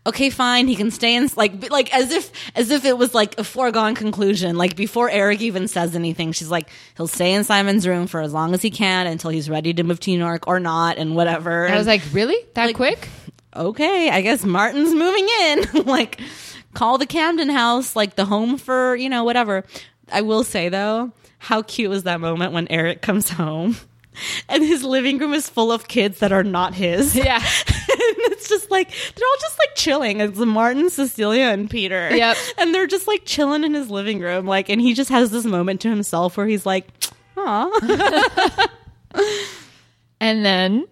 "Okay, fine, he can stay in." Like, like as if as if it was like a foregone conclusion. Like before Eric even says anything, she's like, "He'll stay in Simon's room for as long as he can until he's ready to move to New York or not, and whatever." I was And- like, really? That Like- quick? okay, I guess Martin's moving in. like, call the Camden house, like the home for, you know, whatever. I will say though, how cute was that moment when Eric comes home and his living room is full of kids that are not his. Yeah. and it's just like, they're all just like chilling. It's Martin, Cecilia, and Peter. Yep. And they're just like chilling in his living room. Like, and he just has this moment to himself where he's like, aw. And then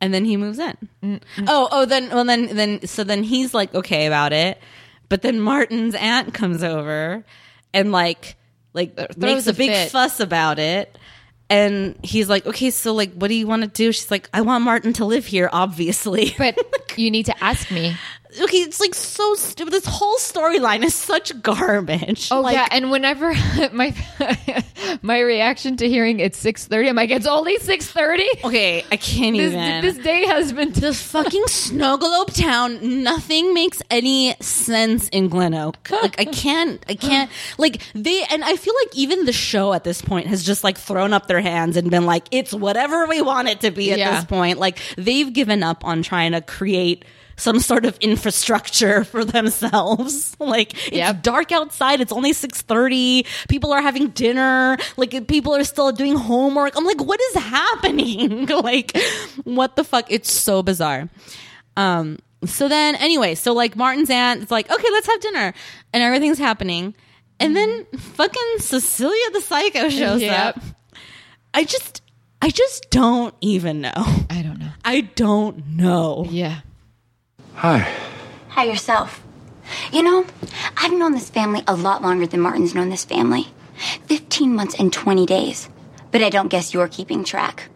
and then he moves in. Oh, oh, then, well, then, then, so then he's like okay about it, but then Martin's aunt comes over and like, like makes a a big fit. fuss about it. And he's like, okay, so like, what do you want to do? She's like, I want Martin to live here, obviously. but you need to ask me. Okay, it's like so stupid. This whole storyline is such garbage. Oh like, yeah, and whenever my my reaction to hearing it's six thirty, I'm like, it's only six thirty. Okay, I can't This, even. this day has been. this fucking snow globe town nothing makes any sense in glen oak like i can't i can't like they and i feel like even the show at this point has just like thrown up their hands and been like it's whatever we want it to be at Yeah. this point like they've given up on trying to create some sort of infrastructure for themselves. Like it's Yep. dark outside. It's only 6.30 people are having dinner. Like people are still doing homework. I'm like what is happening? Like what the fuck? It's so bizarre. Um so then anyway so like martin's aunt is like okay let's have dinner. And everything's happening. And then fucking cecilia the psycho shows Yep. up. I just i just don't even know. I don't know. i don't know. Yeah. Hi. Hi yourself. You know, I've known this family a lot longer than Martin's known this family 15 months and 20 days. But I don't guess you're keeping track.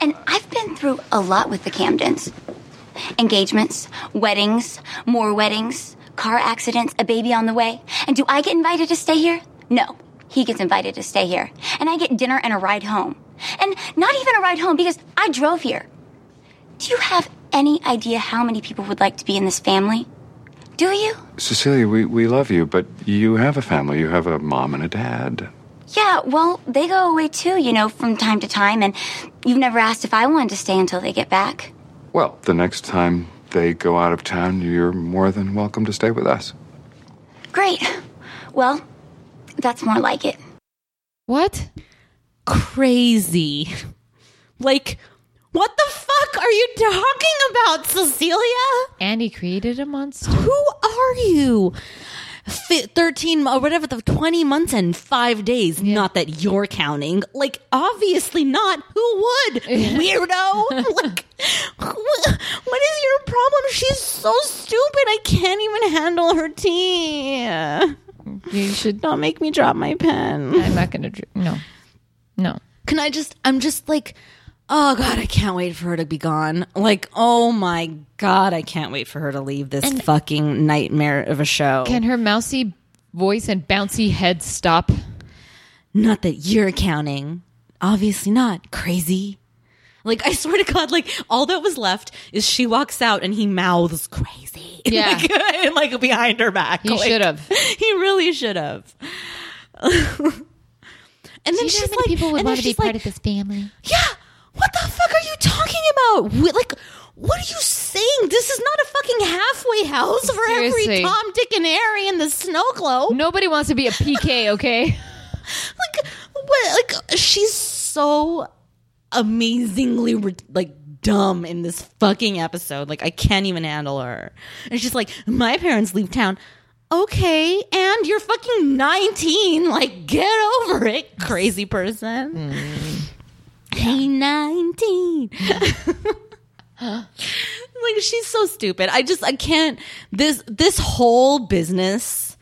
And I've been through a lot with the Camdens engagements, weddings, more weddings, car accidents, a baby on the way. And do I get invited to stay here? No. He gets invited to stay here. And I get dinner and a ride home. And not even a ride home because I drove here. Do you have any idea how many people would like to be in this family? Do you? Cecilia, we, we love you, but you have a family. You have a mom and a dad. Yeah, well, they go away too, you know, from time to time, and you've never asked if I wanted to stay until they get back. Well, the next time they go out of town, you're more than welcome to stay with us. Great. Well, that's more like it. What? crazy like what the fuck are you talking about cecilia? Andy created a monster. who are you? Fi 13 or whatever the 20 months and five days. Not that you're counting. Like obviously not. Who would? Weirdo? Like wh- what is your problem? She's so stupid. I can't even handle her tea You should. don't make me drop my pen. I'm not gonna. No. No. can I just I'm just like oh god, I can't wait for her to be gone. Like, oh my god, I can't wait for her to leave this fucking nightmare of a show. Can her mousy voice and bouncy head stop? not that you're counting. Obviously not. Crazy. Like I swear to God, like all that was left is she walks out and he mouths crazy. Yeah. like, and, like behind her back. He Like, should have. He really should have. and then she's like, people would want to be part like, of this family. Yeah, what the fuck are you talking about? Wh- Like, what are you saying? This is not a fucking halfway house for every Tom, Dick, and Harry in the snow globe. Nobody wants to be a PK, okay? like what like she's so amazingly like dumb in this fucking episode like i can't even handle her and she's like my parents leave town okay and you're fucking 19 like get over it crazy person mm. Hey 19 like she's so stupid i just i can't this this whole business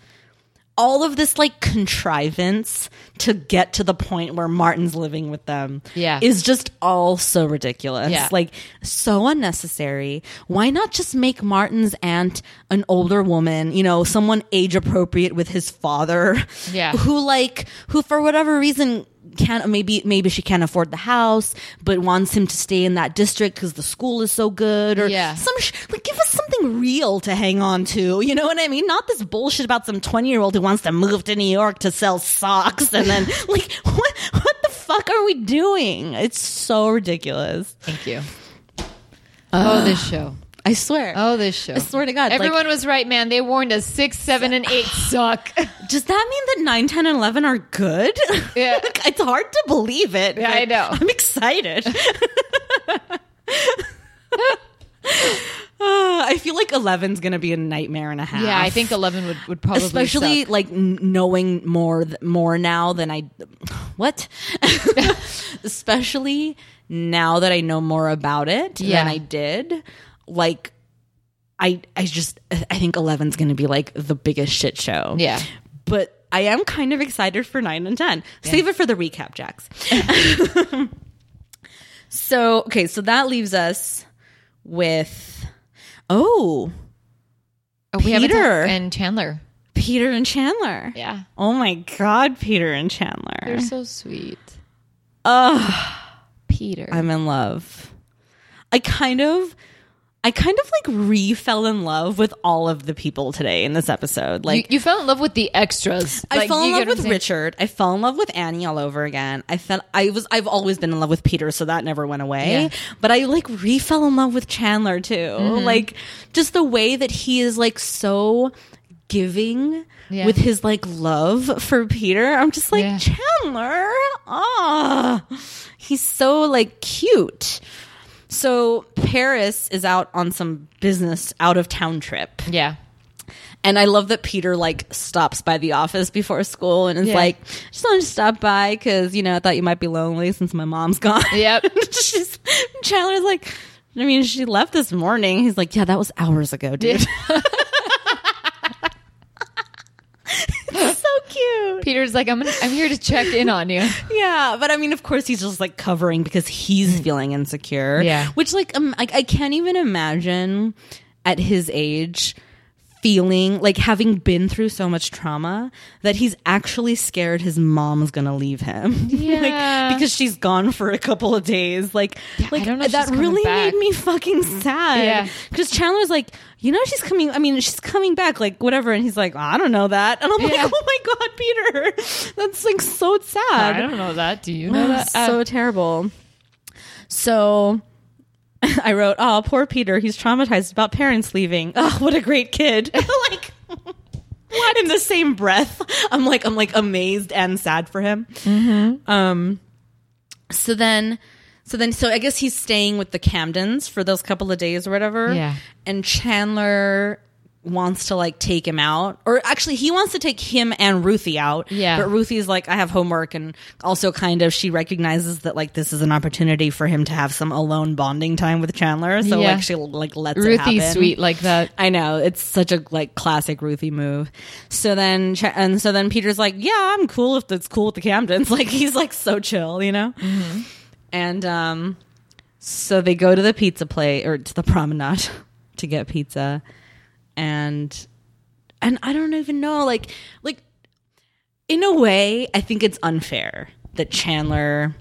all of this like contrivance to get to the point where Martin's living with them Yeah. is just all so ridiculous. Yeah. Like so unnecessary. Why not just make Martin's aunt an older woman, you know, someone age appropriate with his father? Yeah. Who like who for whatever reason can't maybe maybe she can't afford the house but wants him to stay in that district because the school is so good or Yeah. some sh- like give us something real to hang on to you know what i mean not this bullshit about some 20 year old who wants to move to new york to sell socks and then like what what the fuck are we doing it's so ridiculous Thank you. oh, this show. I swear Oh, this show. I swear to God, like- Everyone was right, man. They warned us six, seven, and eight suck. does that mean that 9 10 and 11 are good Yeah. Like, it's hard to believe it Yeah, I know. i'm excited Uh, I feel like 11's gonna be a nightmare and a half. yeah, I think 11 would, would probably especially suck. like n- knowing more th- more now than I what especially now that I know more about it Yeah. than I did like I I just I think 11's going to be like the biggest shit show Yeah. but I am kind of excited for 9 and 10 save it for the recap jacks so okay so that leaves us with oh Oh, we have Peter. and Chandler. Peter and Chandler Yeah. Oh my god, Peter and Chandler. They're so sweet. Ugh, Peter. I'm in love. I kind of I kind of like re fell in love with all of the people today in this episode. Like you, you fell in love with the extras. I Like, fell in love get what I'm with? Richard. I fell in love with Annie all over again. I felt I was I've always been in love with Peter, so that never went away. Yeah. But I like re fell in love with Chandler too. Mm-hmm. Like just the way that he is like so giving Yeah. with his like love for Peter. I'm just like Yeah. Chandler. Ah, he's so like cute. So Paris is out on some business out of town trip. Yeah. And I love that Peter like stops by the office before school and is Yeah. like, just wanted to stop by because you know I thought you might be lonely since my mom's gone. Yep. She's, Chandler's like, I mean, she left this morning. He's like, yeah, that was hours ago, dude. It's so cute. Peter's like, I'm gonna, I'm here to check in on you. Yeah, but I mean, of course, he's just like covering because he's feeling insecure. Yeah. which like, um, like I can't even imagine at his age feeling like having been through so much trauma that he's actually scared his mom's gonna leave him. Yeah. like, because she's gone for a couple of days. Like, like don't know that really back. made me fucking sad. Yeah. because Chandler's like, you know, she's coming. I mean, she's coming back. Like whatever, and he's like, I don't know that, and I'm Yeah. like, oh my god, Peter, that's like so sad. I don't know that. Do you know that? so Uh, terrible. So I wrote, "Oh, poor Peter. He's traumatized about parents leaving. Oh, what a great kid!" like what in the same breath? I'm like, I'm like amazed and sad for him. Mm-hmm. Um. So then, so then, so I guess he's staying with the Camdens for those couple of days or whatever. Yeah. And Chandler wants to like take him out or actually he wants to take him and Ruthie out Yeah. but Ruthie's like I have homework and also kind of she recognizes that like this is an opportunity for him to have some alone bonding time with Chandler so Yeah. like she like lets it Ruthie's sweet like that. I know it's such a like classic Ruthie move. So then, and so then Peter's like, "Yeah, I'm cool if it's cool with the Camdens." Like he's like so chill, you know. And um, So they go to the pizza place or to the promenade to get pizza, and and I don't even know, like like in a way, I think it's unfair that Chandler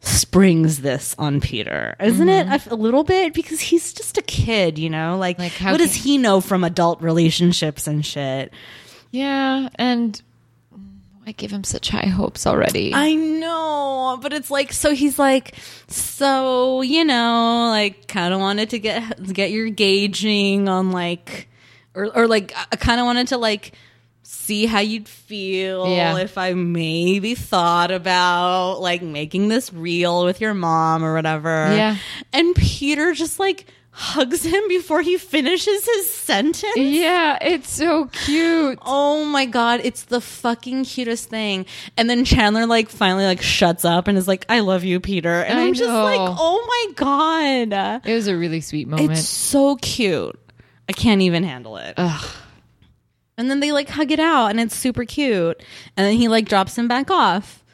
springs this on Peter, isn't it? Mm-hmm. A, a little bit because he's just a kid, you know. Like, Like, how what does he know from adult relationships and shit? Yeah, and I give him such high hopes already. I know, but it's like so he's like so you know like kind of wanted to get get your gauging on like or or like I kind of wanted to like see how you'd feel Yeah. if I maybe thought about like making this real with your mom or whatever. Yeah. And Peter just like hugs him before he finishes his sentence. yeah, it's so cute. Oh my god, it's the fucking cutest thing. And then Chandler like finally like shuts up and is like, "I love you, Peter." And I I'm just like, "Oh my god." It was a really sweet moment. It's so cute. I can't even handle it. And then they like hug it out and it's super cute. And then he like drops him back off.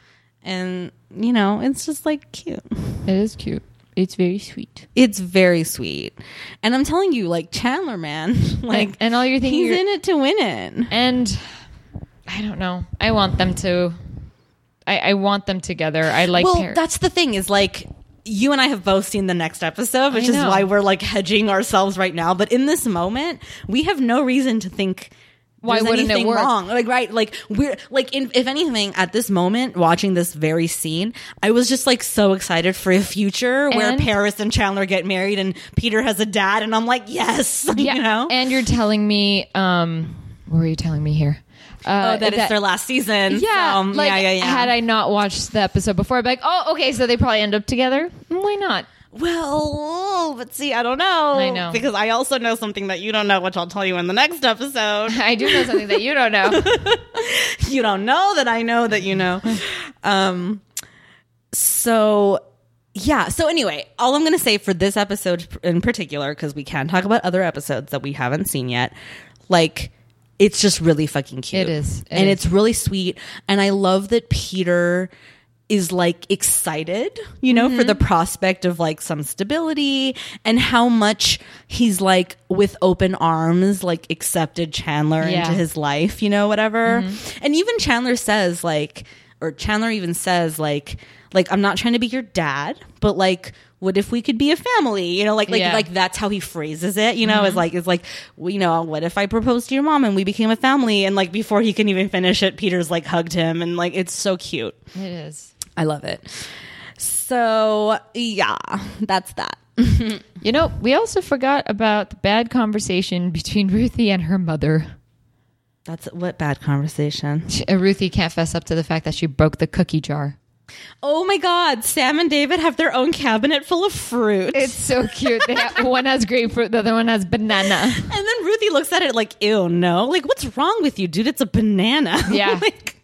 And you know, it's just like cute. it is cute. It's very sweet. It's very sweet. And I'm telling you, like Chandler, man, like and all you're thinking he's you're- in it to win it. And I don't know. I want them to. I, I want them together. I like. well, par- that's the thing is like you and I have both seen the next episode, which is why we're like hedging ourselves right now. But in this moment, we have no reason to think. Why there's wouldn't it anything work? Wrong, like right, like we're like in, if anything, at this moment, watching this very scene, I was just like so excited for a future where Paris and Chandler get married and Peter has a dad, and I'm like, yes, yeah. you know, And you're telling me. Um, what were you telling me here? Uh, oh, that it's their last season. Yeah, so, like yeah, yeah, yeah. had I not watched the episode before, I'd be like, oh, okay, so they probably end up together. Why not? Well, but see, I don't know. I know. because I also know something that you don't know, which I'll tell you in the next episode. I do know something that you don't know. you don't know that I know that you know. Um, so yeah. So anyway, all I'm going to say for this episode in particular, because we can talk about other episodes that we haven't seen yet, like it's just really fucking cute. It is. It and is. it's really sweet. And I love that Peter is like excited, you know, for the Mm-hmm. prospect of like some stability and how much he's like with open arms, like accepted Chandler Yeah. into his life, you know, whatever. Mm-hmm. And even Chandler says like, or Chandler even says like, like I'm not trying to be your dad, but like, what if we could be a family? You know, like like Yeah. like that's how he phrases it. You know, is mm-hmm. like is like, you know, what if I proposed to your mom and we became a family? And like before he can even finish it, Peter's like hugged him and like it's so cute. it is. I love it. So yeah, that's that. You know, we also forgot about the bad conversation between Ruthie and her mother. That's what bad conversation. She- Ruthie can't fess up to the fact that she broke the cookie jar. Oh my God, Sam and David have their own cabinet full of fruit. It's so cute. Have, one has grapefruit, the other one has banana. and then Ruthie looks at it like, ew, no. Like, what's wrong with you, dude? It's a banana. Yeah. like,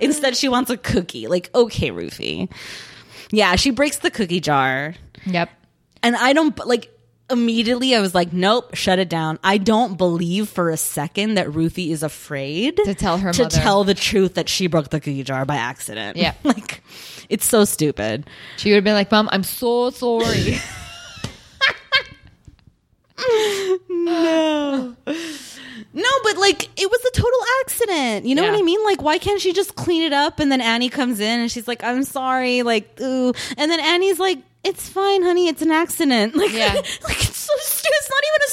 instead, she wants a cookie. Like, okay, Ruthie. Yeah, she breaks the cookie jar. Yep. And I don't, like, immediately I was like, nope, shut it down. I don't believe for a second that Ruthie is afraid To tell her to mother. tell the truth that she broke the cookie jar by accident. Yeah. like, it's so stupid. She would have been like, Mom, I'm so sorry. No, No, but like it was a total accident. You know Yeah. what I mean? Like, why can't she just clean it up? And then Annie comes in and she's like, "I'm sorry," like, ooh. And then Annie's like, "It's fine, honey. It's an accident." Like, Yeah. like it's so stupid. It's not even a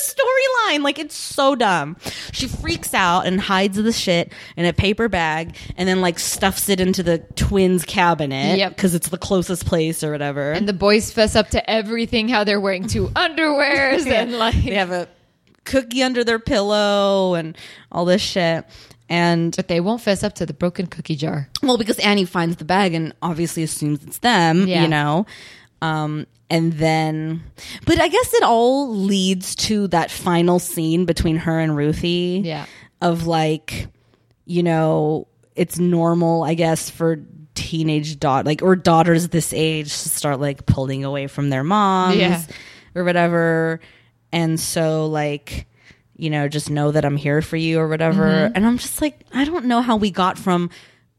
storyline. Like, it's so dumb. She freaks out and hides the shit in a paper bag, and then like stuffs it into the twins' cabinet Yep. because it's the closest place or whatever. and the boys fess up to everything how they're wearing two underwears and like. they have a cookie under their pillow and all this shit. And But they won't fess up to the broken cookie jar. Well, because Annie finds the bag and obviously assumes it's them, Yeah. you know. Um, and then, but I guess it all leads to that final scene between her and Ruthie. Yeah. Of like, you know, it's normal, I guess, for teenage daughter, like, or daughters this age to start like pulling away from their moms Yeah. or whatever. And so, like, you know, just know that I'm here for you or whatever. Mm-hmm. And I'm just like, I don't know how we got from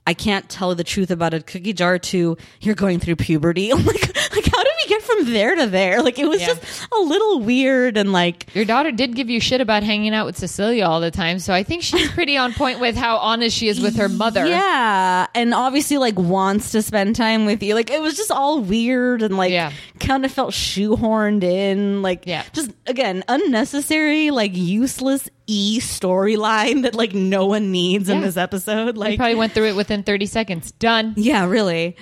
I can't tell the truth about a cookie jar to you're going through puberty. I'm like, like how did we get from there to there? Like it was Yeah. just a little weird and like Your daughter did give you shit about hanging out with Cecilia all the time, so I think she's pretty on point with how honest she is with her mother. Yeah, and obviously like wants to spend time with you. Like it was just all weird and like Yeah. kind of felt shoehorned in. Like Yeah. just again unnecessary, like useless e storyline that like no one needs in this episode. Like probably went through it within 30 seconds. Done. yeah, really.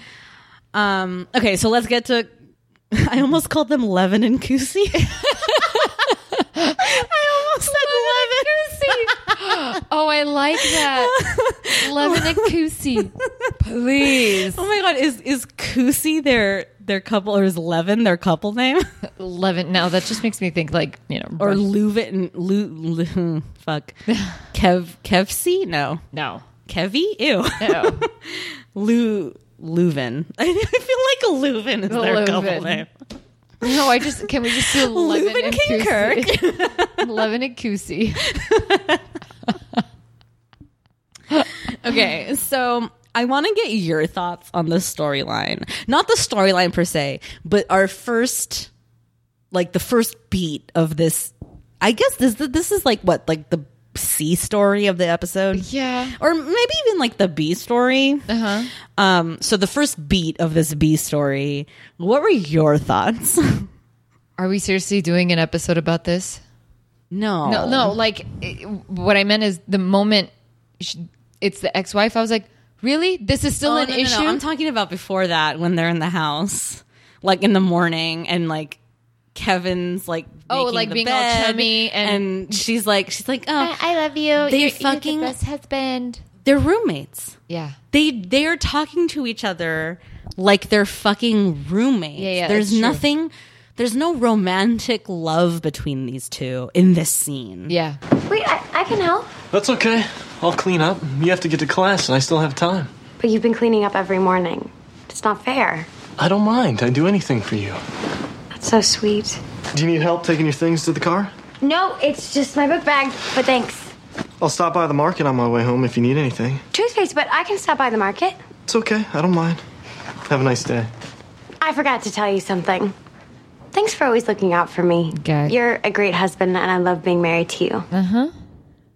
Um. Okay, so let's get to. I almost called them Levin and Kusi. I almost said Levin and Kusi. Oh, I like that. Levin and Kusi. Please. Oh my god, is is Kusi their their couple or is Levin their couple name? Levin. No, that just makes me think like, you know, or Luvin Lu, Lu hmm, fuck Kev Kevsi? No. no. Kevy? Ew. No. Lu Leuven. I feel like Leuven is their couple name. No, I just can we just do Leuven and Kinkirk. Kusi? Levin and Kusi. Okay, so I want to get your thoughts on the storyline. Not the storyline per se, but our first, like the first beat of this. I guess this this is like what like the C story of the episode. Yeah. or maybe even like the B story. Uh-huh. Um, so the first beat of this B story. What were your thoughts? Are we seriously doing an episode about this? no, No, no. Like it- what I meant is the moment sh it's the ex-wife. I was like, really? This is still Oh, an no, no, no. issue. I'm talking about before that when they're in the house, like in the morning, and like Kevin's like Oh, like the being all bed, chummy and- she's like she's like oh I love you. they're fucking- husband. they're roommates. Yeah. They they are talking to each other like they're fucking roommates. Yeah, yeah, There's that's true. nothing. There's no romantic love between these two in this scene. Yeah. Wait, I, I can help. That's okay. I'll clean up. You have to get to class, and I still have time. But you've been cleaning up every morning. It's not fair. I don't mind. I'd do anything for you. That's so sweet. Do you need help taking your things to the car? No, it's just my book bag, but thanks. I'll stop by the market on my way home if you need anything. Toothpaste, but I can stop by the market. It's okay. I don't mind. Have a nice day. I forgot to tell you something. Thanks for always looking out for me. Okay. You're a great husband, and I love being married to you. Uh huh.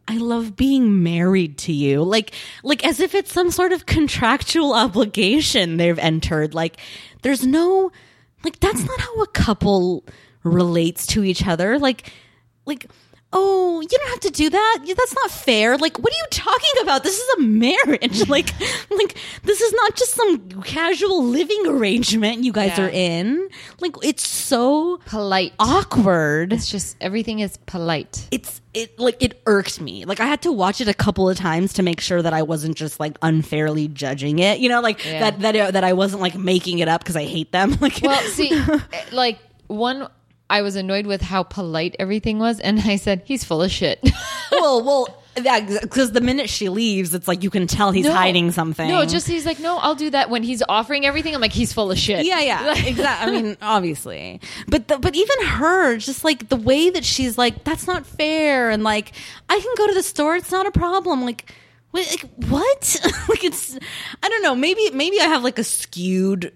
I love being married to you. Like like as if it's some sort of contractual obligation they've entered. Like there's no like that's not how a couple relates to each other. Like like oh, you don't have to do that. That's not fair. Like what are you talking about? This is a marriage. like like this is not just some casual living arrangement you guys Yeah. are in. Like it's so Polite. awkward It's just everything is polite. it's it like it irked me. Like I had to watch it a couple of times to make sure that I wasn't just like unfairly judging it. You know, like Yeah. that that that I wasn't like making it up because I hate them. Like Well, see, eh, like one, I was annoyed with how polite everything was, and I said he's full of shit. well, well, because the minute she leaves, it's like you can tell he's No. hiding something. No, just he's like, no, I'll do that when he's offering everything. I'm like, he's full of shit. Yeah, yeah, exactly. I mean, obviously, but the, but even her, just like the way that she's like, that's not fair, and like, I can go to the store, it's not a problem. Like, wait, like what? like it's, I don't know. Maybe maybe I have like a skewed,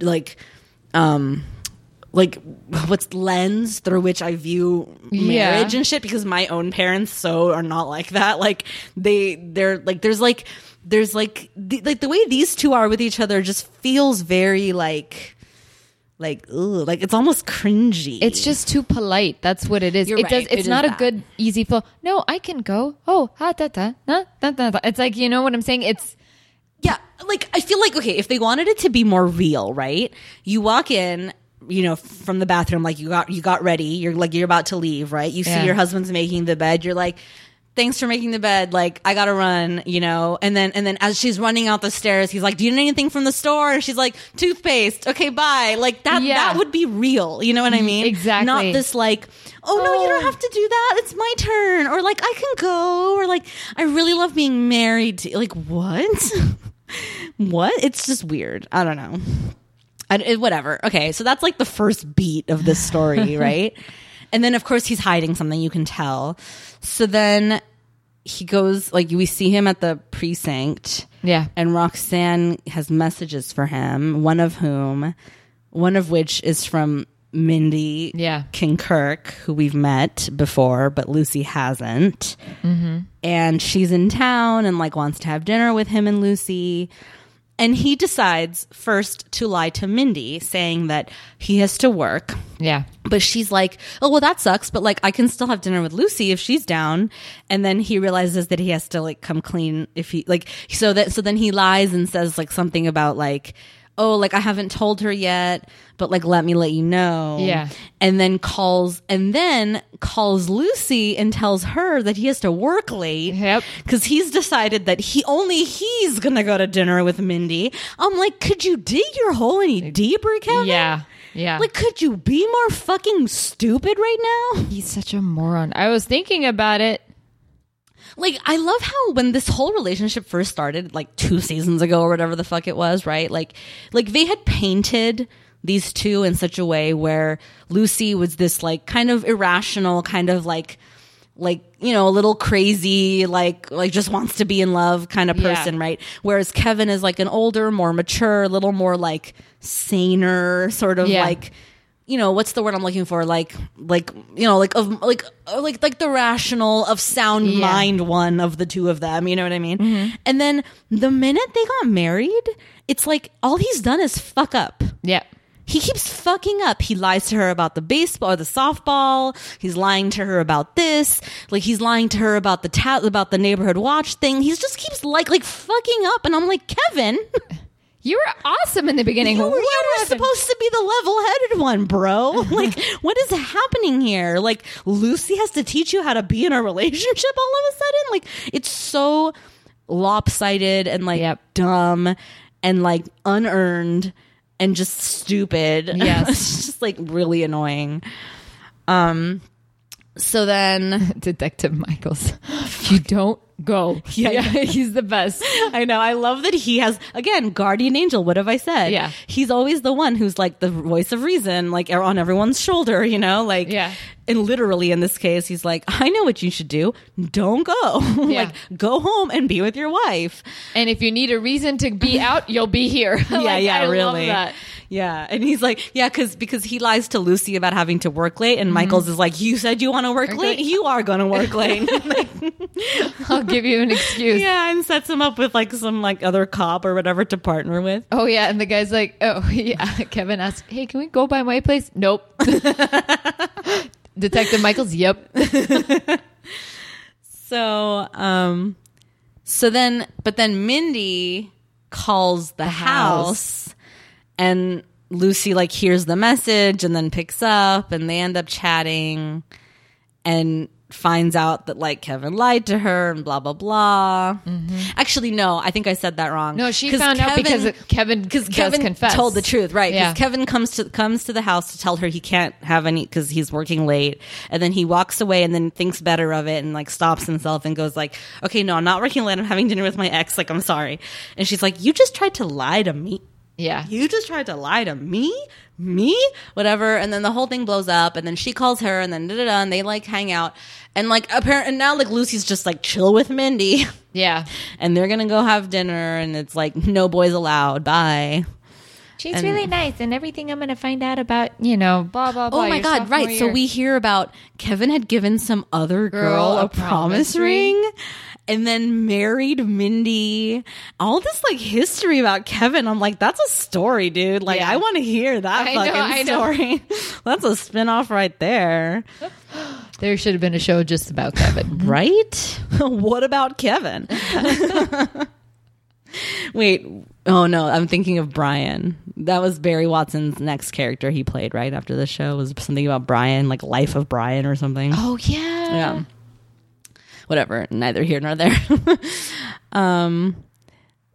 like, um. Like what's lens through which I view Yeah. marriage and shit because my own parents so are not like that. Like they they're like there's like there's like the, like the way these two are with each other just feels very like like ooh, like it's almost cringy. It's just too polite. That's what it is. You're it right. does. It's is not a that. good easy flow. No, I can go. Oh, ha da da na da da da. It's like you know what I'm saying. It's yeah. Like I feel like okay, if they wanted it to be more real, right? You walk in. You know, from the bathroom, like you got you got ready. You're like you're about to leave, right? You Yeah. see your husband's making the bed. You're like, thanks for making the bed. Like I gotta run, you know. And then and then as she's running out the stairs, he's like, "Do you need anything from the store?" And she's like, "Toothpaste." Okay, bye. Like that. Yeah. That would be real. You know what I mm-hmm. mean? exactly. Not this like, oh no, you don't Oh. have to do that. It's my turn. Or like I can go. Or like I really love being married. to Like what? what? It's just weird. I don't know. I, it- whatever. Okay, so that's like the first beat of this story, right? And then of course he's hiding something. You can tell. So then he goes like we see him at the precinct. Yeah. And Roxanne has messages for him. One of whom one of which is from Mindy Yeah. Kinkirk, who we've met before, but Lucy hasn't. Mm-hmm. And she's in town and like wants to have dinner with him and Lucy. And he decides first to lie to Mindy, saying that he has to work. Yeah. But she's like, oh, well, that sucks. But like, I can still have dinner with Lucy if she's down. And then he realizes that he has to like come clean if he like, so that, so then he lies and says like something about like, oh, like I haven't told her yet, but like, let me let you know. Yeah. And then calls, and then calls Lucy and tells her that he has to work late. Yep. Cause he's decided that he only he's gonna go to dinner with Mindy. I'm like, could you dig your hole any deeper, Kevin? Yeah. Yeah. Like, could you be more fucking stupid right now? he's such a moron. I was thinking about it. Like, I love how when this whole relationship first started, like two seasons ago or whatever the fuck it was, right? Like, like they had painted these two in such a way where Lucy was this like kind of irrational, kind of like, like you know, a little crazy, like like just wants to be in love kind of Yeah. person, right? Whereas Kevin is like an older, more mature, a little more like saner, sort of Yeah. like you know what's the word I'm looking for? Like like you know like of like uh, like like the rational of sound Yeah. mind one of the two of them. You know what I mean? And then the minute they got married, it's like all he's done is fuck up. Yeah. He keeps fucking up. He lies to her about the baseball or the softball. He's lying to her about this. Like he's lying to her about the ta- about the neighborhood watch thing. He just keeps like like fucking up, and I'm like Kevin. You were awesome in the beginning. You were, What you were supposed to be the level-headed one, bro. Like, what is happening here? Like, Lucy has to teach you how to be in a relationship all of a sudden. Like, it's so lopsided and like Yep. dumb and like unearned and just stupid. Yes. it's just like really annoying. Um. So then, Detective Michaels. you don't go. Yeah. he's the best. I know. I love that he has again guardian angel. What have I said? Yeah. he's always the one who's like the voice of reason, like er, on everyone's shoulder. You know, like Yeah. And literally in this case, he's like, I know what you should do. Don't go. Yeah. like go home and be with your wife. And if you need a reason to be out, you'll be here. yeah, Like, yeah, I love really. Yeah, and he's like, yeah, because because he lies to Lucy about having to work late, and Michaels is like, you said you want to work late, you are going to work late. I'll give you an excuse. yeah, and sets him up with like some like other cop or whatever to partner with. Oh yeah, and the guy's like, oh yeah. Kevin asks, "Hey, can we go by my place?" Nope. Detective Michaels. Yep. So, um, so then, but then Mindy calls the, house, and Lucy like hears the message and then picks up, and they end up chatting, and finds out that like Kevin lied to her and blah blah blah. Actually, no, I think I said that wrong. Mm-hmm. No, she found out because it- Kevin because Kevin confess. told the truth, right? Because Yeah. Kevin comes to comes to the house to tell her he can't have any because he's working late, and then he walks away and then thinks better of it and like stops himself and goes like, "Okay, no, I'm not working late. I'm having dinner with my ex. Like, I'm sorry." And she's like, "You just tried to lie to me." Yeah. You just tried to lie to me, me, whatever, and then the whole thing blows up, and then she calls her, and then da da da, and they like hang out, and like apparent, and now like Lucy's just like chill with Mindy, Yeah. and they're gonna go have dinner, and it's like no boys allowed. Bye. She's And- really nice, and everything I'm going to find out about, you know, blah blah blah. Oh my god, sophomore right. So we hear about Kevin had given some other girl, Girl a, a promise, promise ring. And then married Mindy. All this like history about Kevin. I'm like, that's a story, dude. Like, Yeah. I want to hear that I fucking know. story. that's a spinoff right there. there should have been a show just about Kevin. Right? what about Kevin? Wait. Oh no, I'm thinking of Brian. That was Barry Watson's next character he played right after the show was something about Brian, like Life of Brian or something. oh yeah. yeah. Whatever, neither here nor there. um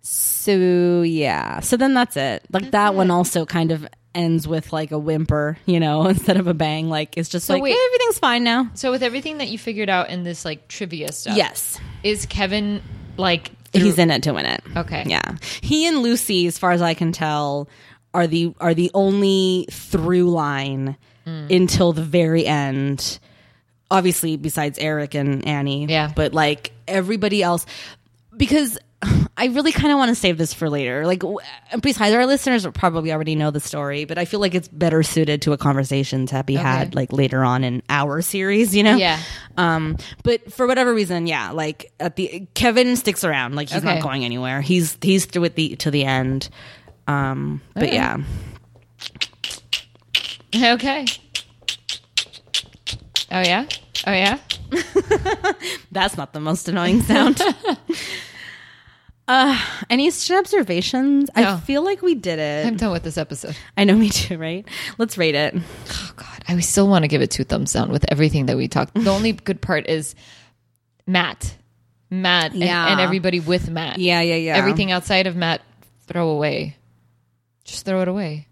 so yeah. So then that's it. Like that one also kind of ends with like a whimper, you know, instead of a bang. Like it's just So like wait. "Eh, everything's fine now. So with everything that you figured out in this like trivia stuff, Yes. is Kevin like He's in it to win it. Okay. Yeah. He and Lucy, as far as I can tell, are the are the only through line Mm. until the very end. Obviously, besides Eric and Annie. Yeah. But like everybody else because I really kind of want to save this for later. Like, besides, our listeners probably already know the story, but I feel like it's better suited to a conversation to be had like later on in our series. You know? Yeah. Um, but for whatever reason, yeah, like at the Kevin sticks around. Like he's Okay. not going anywhere. He's he's through with the to the end. Um, but Okay. yeah, Okay. Oh yeah. Oh yeah. that's not the most annoying sound. uh, any observations? I feel like we did it. I'm done with this episode. I know me too, right? Let's rate it. Oh God, I still want to give it two thumbs down with everything that we talked. The only good part is Matt, Matt, and, Yeah. and everybody with Matt. Yeah, yeah, yeah. Everything outside of Matt, throw away. Just throw it away.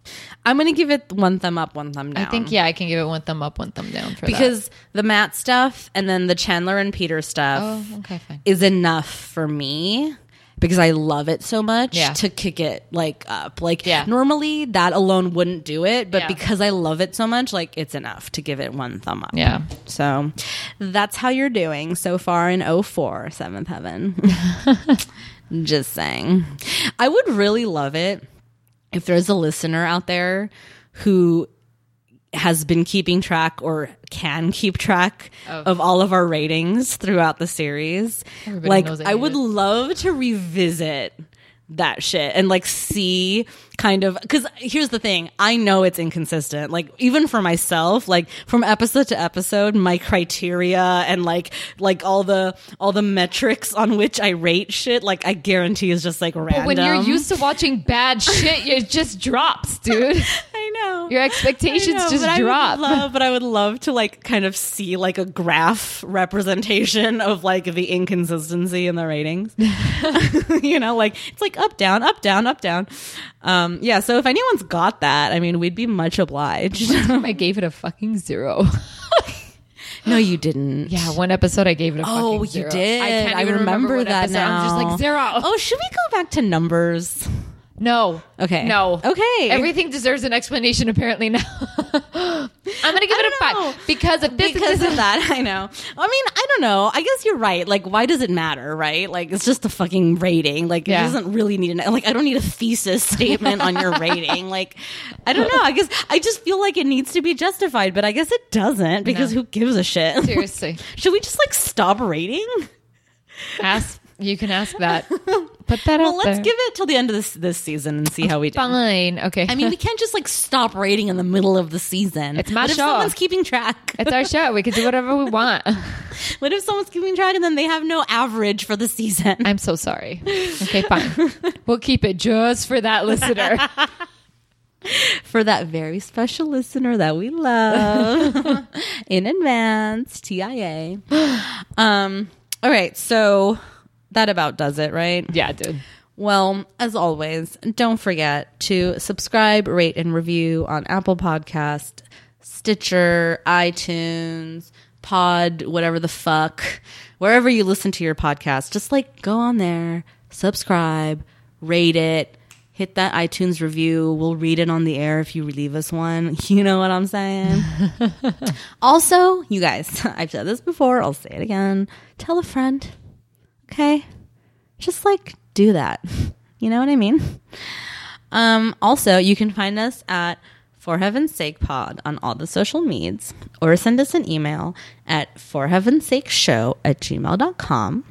I'm gonna give it one thumb up, one thumb down. I think yeah, I can give it one thumb up, one thumb down for that. because the Matt stuff and then the Chandler and Peter stuff oh, okay, fine. is enough for me because I love it so much Yeah. to kick it like up. Like Yeah. normally that alone wouldn't do it, but Yeah. because I love it so much, like it's enough to give it one thumb up. Yeah. So that's how you're doing so far in 04, Seventh Heaven. Just saying. I would really love it if there's a listener out there who has been keeping track or can keep track of, all of our ratings throughout the series. Everybody like I I would it. love to revisit that shit and like see kind of because here's the thing i know it's inconsistent like even for myself like from episode to episode my criteria and like like all the all the metrics on which i rate shit like i guarantee is just like random But when you're used to watching bad shit, it just drops, dude. i know Your expectations I know, just but I would drop. love, but I would love to like kind of see like a graph representation of like the inconsistency in the ratings. you know, like it's like up down, up down, up down. Um, Um, yeah. So if anyone's got that, I mean, we'd be much obliged. I gave it a fucking zero. no, you didn't. Yeah, one episode I gave it a Oh, fucking you zero. did. I can't I even remember what that episode. now. I'm just like zero. Oh, should we go back to numbers? No. Okay. No. Okay. Everything deserves an explanation apparently now. I'm gonna give it a know. five because of this. because of that i know i mean i don't know i guess you're right like why does it matter right like it's just a fucking rating like Yeah. it doesn't really need an like i don't need a thesis statement on your rating like i don't know i guess i just feel like it needs to be justified but i guess it doesn't because No. who gives a shit Seriously. should we just like stop rating Ask you can ask that. Put that well out let's there. give it till the end of this this season and see how we do Fine. Okay. I mean, we can't just like stop rating in the middle of the season. It's my what if show. someone's keeping track? it's our show. We can do whatever we want. What if someone's keeping track and then they have no average for the season? I'm so sorry. Okay, fine. We'll keep it just for that listener. for that very special listener that we love in advance tia um all right so that about does it right? Yeah, dude. well as always don't forget to subscribe rate and review on apple podcast stitcher itunes pod whatever the fuck wherever you listen to your podcast. Just like go on there subscribe rate it hit that itunes review. We'll read it on the air if you leave us one. You know what i'm saying? Also you guys i've said this before i'll say it again. Tell a friend okay just like do that. You know what I mean? Um, also, you can find us at For Heaven's Sake Pod on all the social medias or send us an email at For Heaven's Sake Show at gmail.com.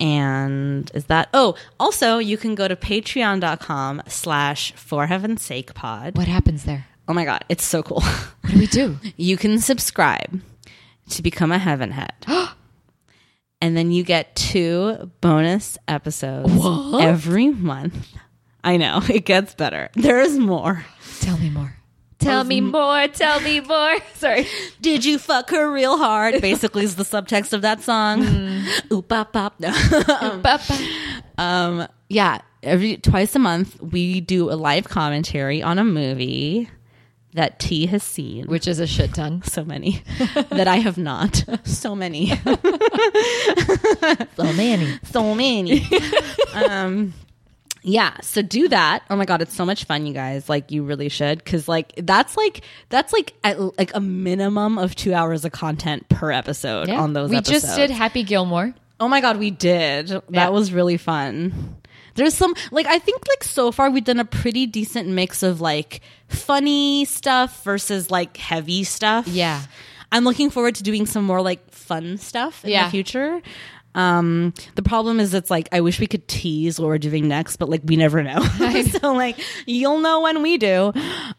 And is that, oh, also you can go to patreon.com slash For Heaven's Sake Pod. What happens there? Oh my God, it's so cool. What do we do? you can subscribe to become a heaven head. and then you get two bonus episodes every month. I know, it gets better. There's more. Tell me more. Tell me more. Tell me more. Sorry. Did you fuck her real hard? Basically, is the subtext of that song. Oop, bop, bop. No. um, yeah, every twice a month we do a live commentary on a movie that T has seen. Which is a shit ton. so many that I have not. So many. So many. so many. um yeah, so do that. Oh my god, it's so much fun, you guys. Like you really should cuz like that's like that's like at, like a minimum of 2 hours of content per episode on those we episodes. just did Happy Gilmore. Oh my god, we did. Yeah. That was really fun. There's some like I think like so far we've done a pretty decent mix of like funny stuff versus like heavy stuff. Yeah. I'm looking forward to doing some more like fun stuff in Yeah. the future. Um the problem is it's like I wish we could tease what we're doing next, but like we never know. so like you'll know when we do.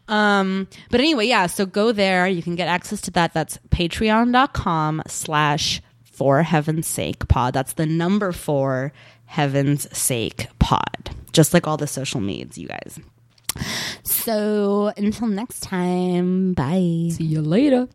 Um but anyway, yeah, so go there. You can get access to that. That's patreon.com slash for heaven's sake pod. That's the number for heaven's sake pod. Just like all the social medias, you guys. So until next time, bye. See you later.